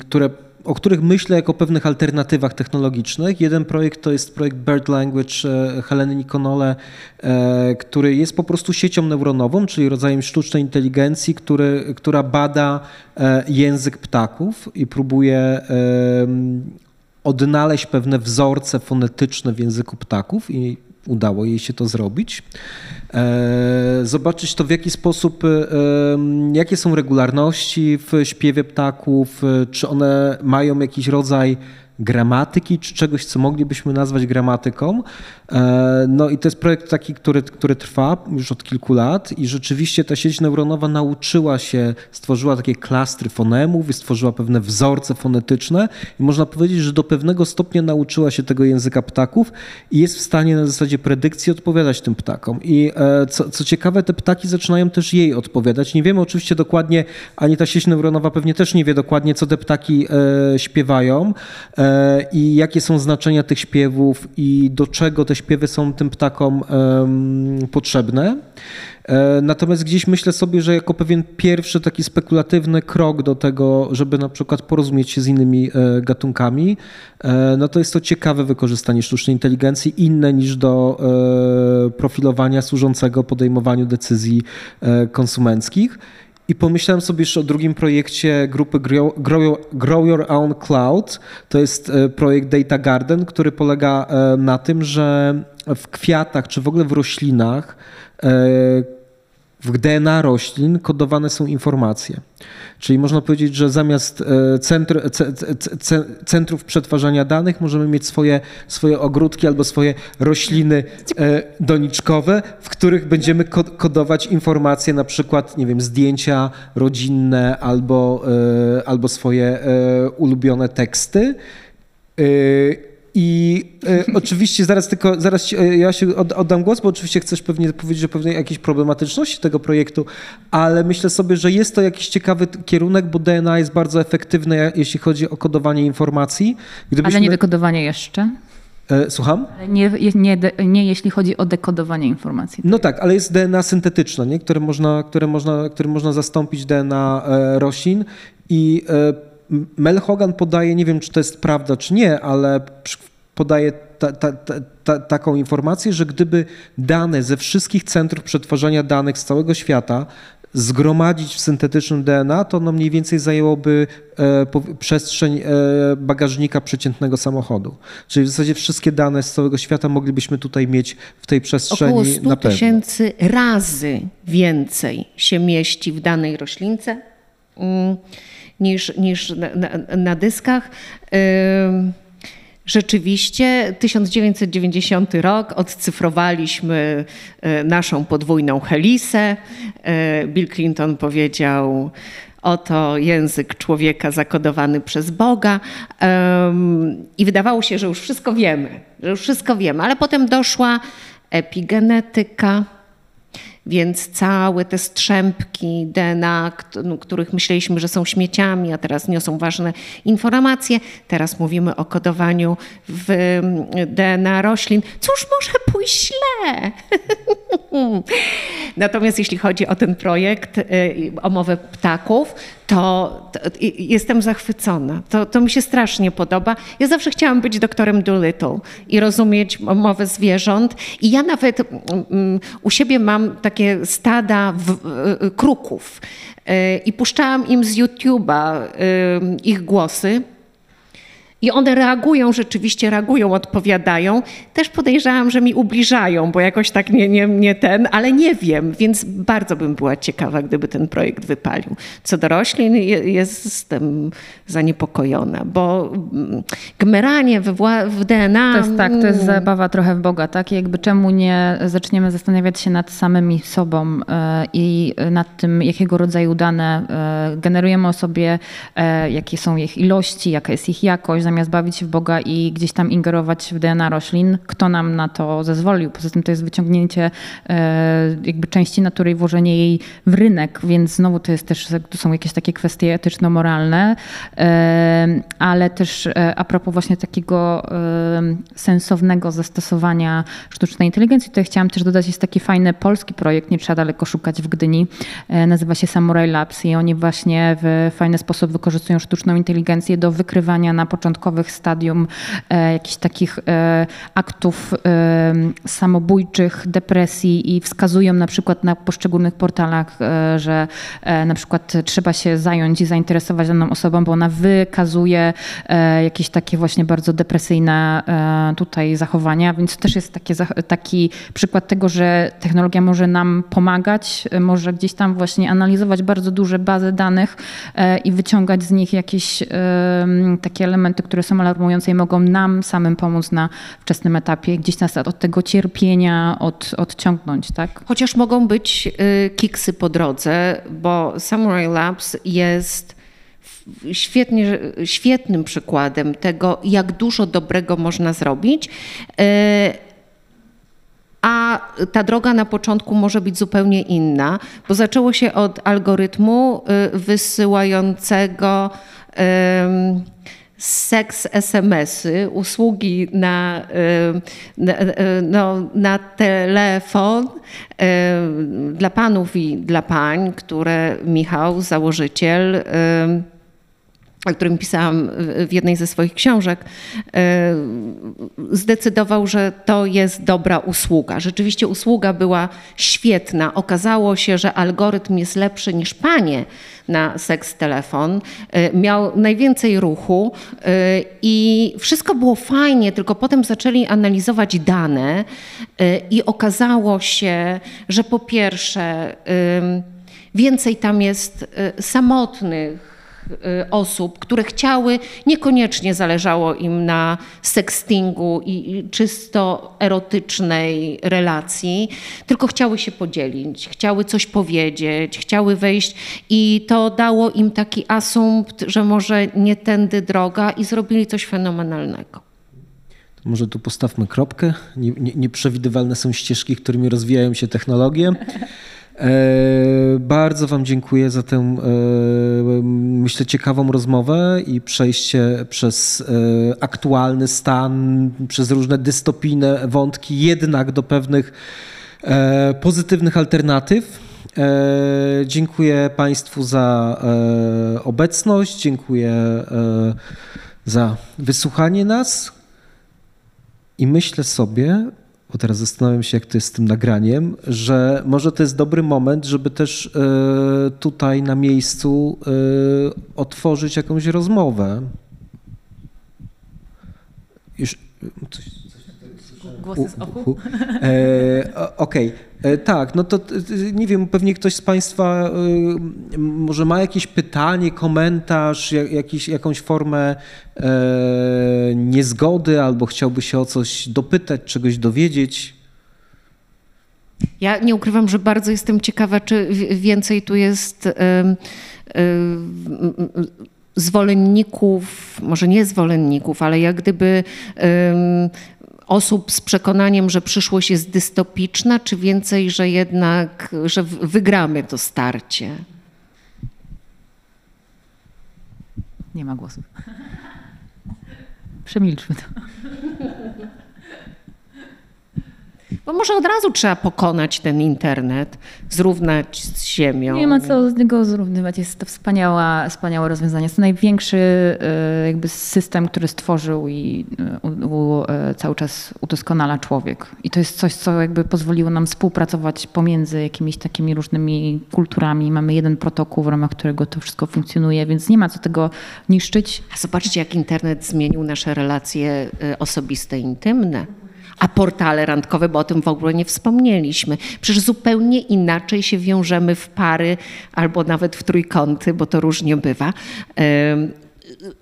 które o których myślę jako pewnych alternatywach technologicznych. Jeden projekt to jest projekt Bird Language Heleny Nikonole, który jest po prostu siecią neuronową, czyli rodzajem sztucznej inteligencji, który, która bada język ptaków i próbuje odnaleźć pewne wzorce fonetyczne w języku ptaków i udało jej się to zrobić. E, zobaczyć to w jaki sposób, e, jakie są regularności w śpiewie ptaków, e, czy one mają jakiś rodzaj gramatyki, czy czegoś, co moglibyśmy nazwać gramatyką. E, no i to jest projekt taki, który, który trwa już od kilku lat i rzeczywiście ta sieć neuronowa nauczyła się, stworzyła takie klastry fonemów i stworzyła pewne wzorce fonetyczne i można powiedzieć, że do pewnego stopnia nauczyła się tego języka ptaków i jest w stanie na zasadzie predykcji odpowiadać tym ptakom. I e, co, co ciekawe, te ptaki zaczynają też jej odpowiadać. Nie wiemy oczywiście dokładnie, ani ta sieć neuronowa pewnie też nie wie dokładnie, co te ptaki e, śpiewają i jakie są znaczenia tych śpiewów i do czego te śpiewy są tym ptakom potrzebne. E, natomiast gdzieś myślę sobie, że jako pewien pierwszy taki spekulatywny krok do tego, żeby na przykład porozumieć się z innymi e, gatunkami, e, no to jest to ciekawe wykorzystanie sztucznej inteligencji, inne niż do profilowania służącego podejmowaniu decyzji konsumenckich. I pomyślałem sobie jeszcze o drugim projekcie grupy Grow, Your Own Cloud. To jest e, projekt Data Garden, który polega e, na tym, że w kwiatach czy w ogóle w roślinach e, w DNA roślin kodowane są informacje. Czyli można powiedzieć, że zamiast e, centr, centrów przetwarzania danych możemy mieć swoje, swoje ogródki albo swoje rośliny e, doniczkowe, w których będziemy kodować informacje, na przykład, nie wiem, zdjęcia rodzinne albo, e, albo swoje ulubione teksty. I e, [laughs] oczywiście zaraz tylko, zaraz ci, e, ja się od, oddam głos, bo oczywiście chcesz pewnie powiedzieć o pewnej jakiejś problematyczności tego projektu, ale myślę sobie, że jest to jakiś ciekawy kierunek, bo DNA jest bardzo efektywne, jeśli chodzi o kodowanie informacji. Gdybyśmy... Ale nie dekodowanie jeszcze? E, słucham? Nie, nie, nie, jeśli chodzi o dekodowanie informacji. No tak, ale jest DNA syntetyczne, nie? Które, można, które, można, które można zastąpić DNA roślin i Mel Hogan podaje, nie wiem czy to jest prawda czy nie, ale podaje ta, ta, ta, taką informację, że gdyby dane ze wszystkich centrów przetwarzania danych z całego świata zgromadzić w syntetycznym DNA, to no mniej więcej zajęłoby e, przestrzeń e, bagażnika przeciętnego samochodu. Czyli w zasadzie wszystkie dane z całego świata moglibyśmy tutaj mieć w tej przestrzeni Około 100 tysięcy razy więcej się mieści w danej roślince. Mm niż, niż na, na, dyskach. Rzeczywiście 1990 rok odcyfrowaliśmy e, naszą podwójną helisę. E, Bill Clinton powiedział, oto język człowieka zakodowany przez Boga. I wydawało się, że już wszystko wiemy, że już wszystko wiemy, ale potem doszła epigenetyka, Więc całe te strzępki DNA, no, których myśleliśmy, że są śmieciami, a teraz niosą ważne informacje, teraz mówimy o kodowaniu w DNA roślin. Cóż może pójść źle? [laughs] Natomiast jeśli chodzi o ten projekt, y, o mowę ptaków, to, to, jestem zachwycona. To, to mi się strasznie podoba. Ja zawsze chciałam być doktorem Doolittle i rozumieć mowę zwierząt. I ja nawet um, u siebie mam takie stada w, y, kruków y, i puszczałam im z YouTube'a ich głosy. I one reagują, rzeczywiście reagują, odpowiadają. Też podejrzewam, że mi ubliżają, bo jakoś tak nie, nie, nie ten, ale nie wiem, więc bardzo bym była ciekawa, gdyby ten projekt wypalił. Co do roślin, jestem zaniepokojona, bo mm, gmeranie w, w DNA... To jest tak, to jest mm. zabawa trochę w Boga, tak? Jakby czemu nie zaczniemy zastanawiać się nad samymi sobą e, i nad tym, jakiego rodzaju dane e, generujemy o sobie, e, jakie są ich ilości, jaka jest ich jakość, zamiast bawić się w Boga i gdzieś tam ingerować w DNA roślin, kto nam na to zezwolił. Poza tym to jest wyciągnięcie e, jakby części natury i włożenie jej w rynek, więc znowu to jest też, to są jakieś takie kwestie etyczno-moralne, e, ale też e, a propos właśnie takiego sensownego zastosowania sztucznej inteligencji, ja chciałam też dodać, jest taki fajny polski projekt, nie trzeba daleko szukać w Gdyni, nazywa się Samurai Labs i oni właśnie w fajny sposób wykorzystują sztuczną inteligencję do wykrywania na początku początkowych stadium e, jakichś takich e, aktów e, samobójczych, depresji i wskazują na przykład na poszczególnych portalach, że na przykład trzeba się zająć i zainteresować daną osobą, bo ona wykazuje jakieś takie właśnie bardzo depresyjne tutaj zachowania, więc to też jest takie, taki przykład tego, że technologia może nam pomagać, może gdzieś tam właśnie analizować bardzo duże bazy danych i wyciągać z nich jakieś takie elementy, które są alarmujące i mogą nam samym pomóc na wczesnym etapie, gdzieś nas od tego cierpienia od, odciągnąć, tak? Chociaż mogą być y, kiksy po drodze, bo Samurai Labs jest świetnie, świetnym przykładem tego, jak dużo dobrego można zrobić. Y, a ta droga na początku może być zupełnie inna, bo zaczęło się od algorytmu y, wysyłającego seks SMS-y, usługi na, na, no, na telefon dla panów i dla pań, które Michał, założyciel, o którym pisałam w jednej ze swoich książek, e, zdecydował, że to jest dobra usługa. Rzeczywiście usługa była świetna. Okazało się, że algorytm jest lepszy niż panie na seks telefon. E, miał najwięcej ruchu e, i wszystko było fajnie, tylko potem zaczęli analizować dane i okazało się, że po pierwsze więcej tam jest samotnych, osób, które chciały, niekoniecznie zależało im na sextingu i czysto erotycznej relacji, tylko chciały się podzielić, chciały coś powiedzieć, chciały wejść i to dało im taki asumpt, że może nie tędy droga i zrobili coś fenomenalnego. Może tu postawmy kropkę. Nie, nie, nieprzewidywalne są ścieżki, którymi rozwijają się technologie. E, bardzo Wam dziękuję za tę, e, myślę, ciekawą rozmowę i przejście przez e, aktualny stan, przez różne dystopijne wątki, jednak do pewnych pozytywnych alternatyw. Dziękuję Państwu za obecność, dziękuję za wysłuchanie nas i myślę sobie, bo teraz zastanawiam się, jak to jest z tym nagraniem, że może to jest dobry moment, żeby też e, tutaj na miejscu e, otworzyć jakąś rozmowę. Już, coś, Głosy z oku? E, Okej, okay. E, tak, no to nie wiem, pewnie ktoś z Państwa e, może ma jakieś pytanie, komentarz, jakiś, jakąś formę e, niezgody albo chciałby się o coś dopytać, czegoś dowiedzieć. Ja nie ukrywam, że bardzo jestem ciekawa, czy więcej tu jest. Y, y, zwolenników, może nie zwolenników, ale jak gdyby osób z przekonaniem, że przyszłość jest dystopiczna, czy więcej, że jednak, że wygramy to starcie? Nie ma głosów. Przemilczmy to. Bo może od razu trzeba pokonać ten internet, zrównać z ziemią. Nie ma co z niego zrównywać. Jest to wspaniała, wspaniałe rozwiązanie. Jest to największy e, jakby system, który stworzył i e, u, u, e, cały czas udoskonala człowiek. I to jest coś, co jakby pozwoliło nam współpracować pomiędzy jakimiś takimi różnymi kulturami. Mamy jeden protokół, w ramach którego to wszystko funkcjonuje, więc nie ma co tego niszczyć. A zobaczcie, jak internet zmienił nasze relacje osobiste, intymne a portale randkowe, bo o tym w ogóle nie wspomnieliśmy. Przecież zupełnie inaczej się wiążemy w pary albo nawet w trójkąty, bo to różnie bywa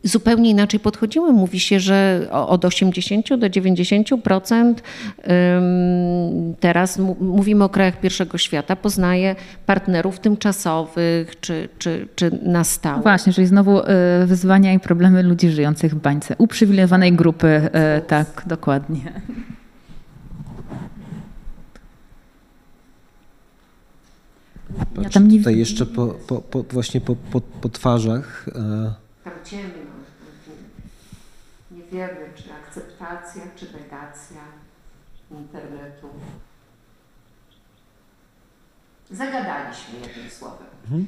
zupełnie inaczej podchodzimy. Mówi się, że od 80 do 90% teraz mówimy o krajach pierwszego świata, poznaje partnerów tymczasowych czy, czy, czy na stałe. Właśnie, czyli znowu y, wyzwania i problemy ludzi żyjących w bańce. Uprzywilejowanej grupy, y, tak, dokładnie. Patrz, ja tam nie... Tutaj jeszcze po, po, po właśnie po, po, po twarzach. E... Tam ciemno. Nie wiemy, czy akceptacja, czy negacja internetu. Zagadaliśmy jednym słowem. Mhm.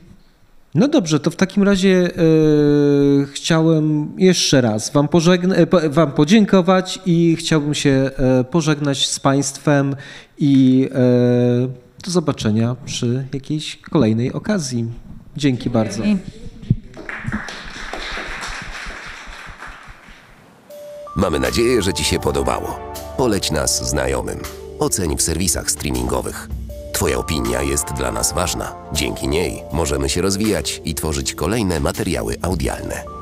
No dobrze, to w takim razie e, chciałem jeszcze raz wam, e, wam, podziękować i chciałbym się e, pożegnać z Państwem i e, do zobaczenia przy jakiejś kolejnej okazji. Dzięki bardzo. Mamy nadzieję, że Ci się podobało. Poleć nas znajomym. Oceń w serwisach streamingowych. Twoja opinia jest dla nas ważna. Dzięki niej możemy się rozwijać i tworzyć kolejne materiały audialne.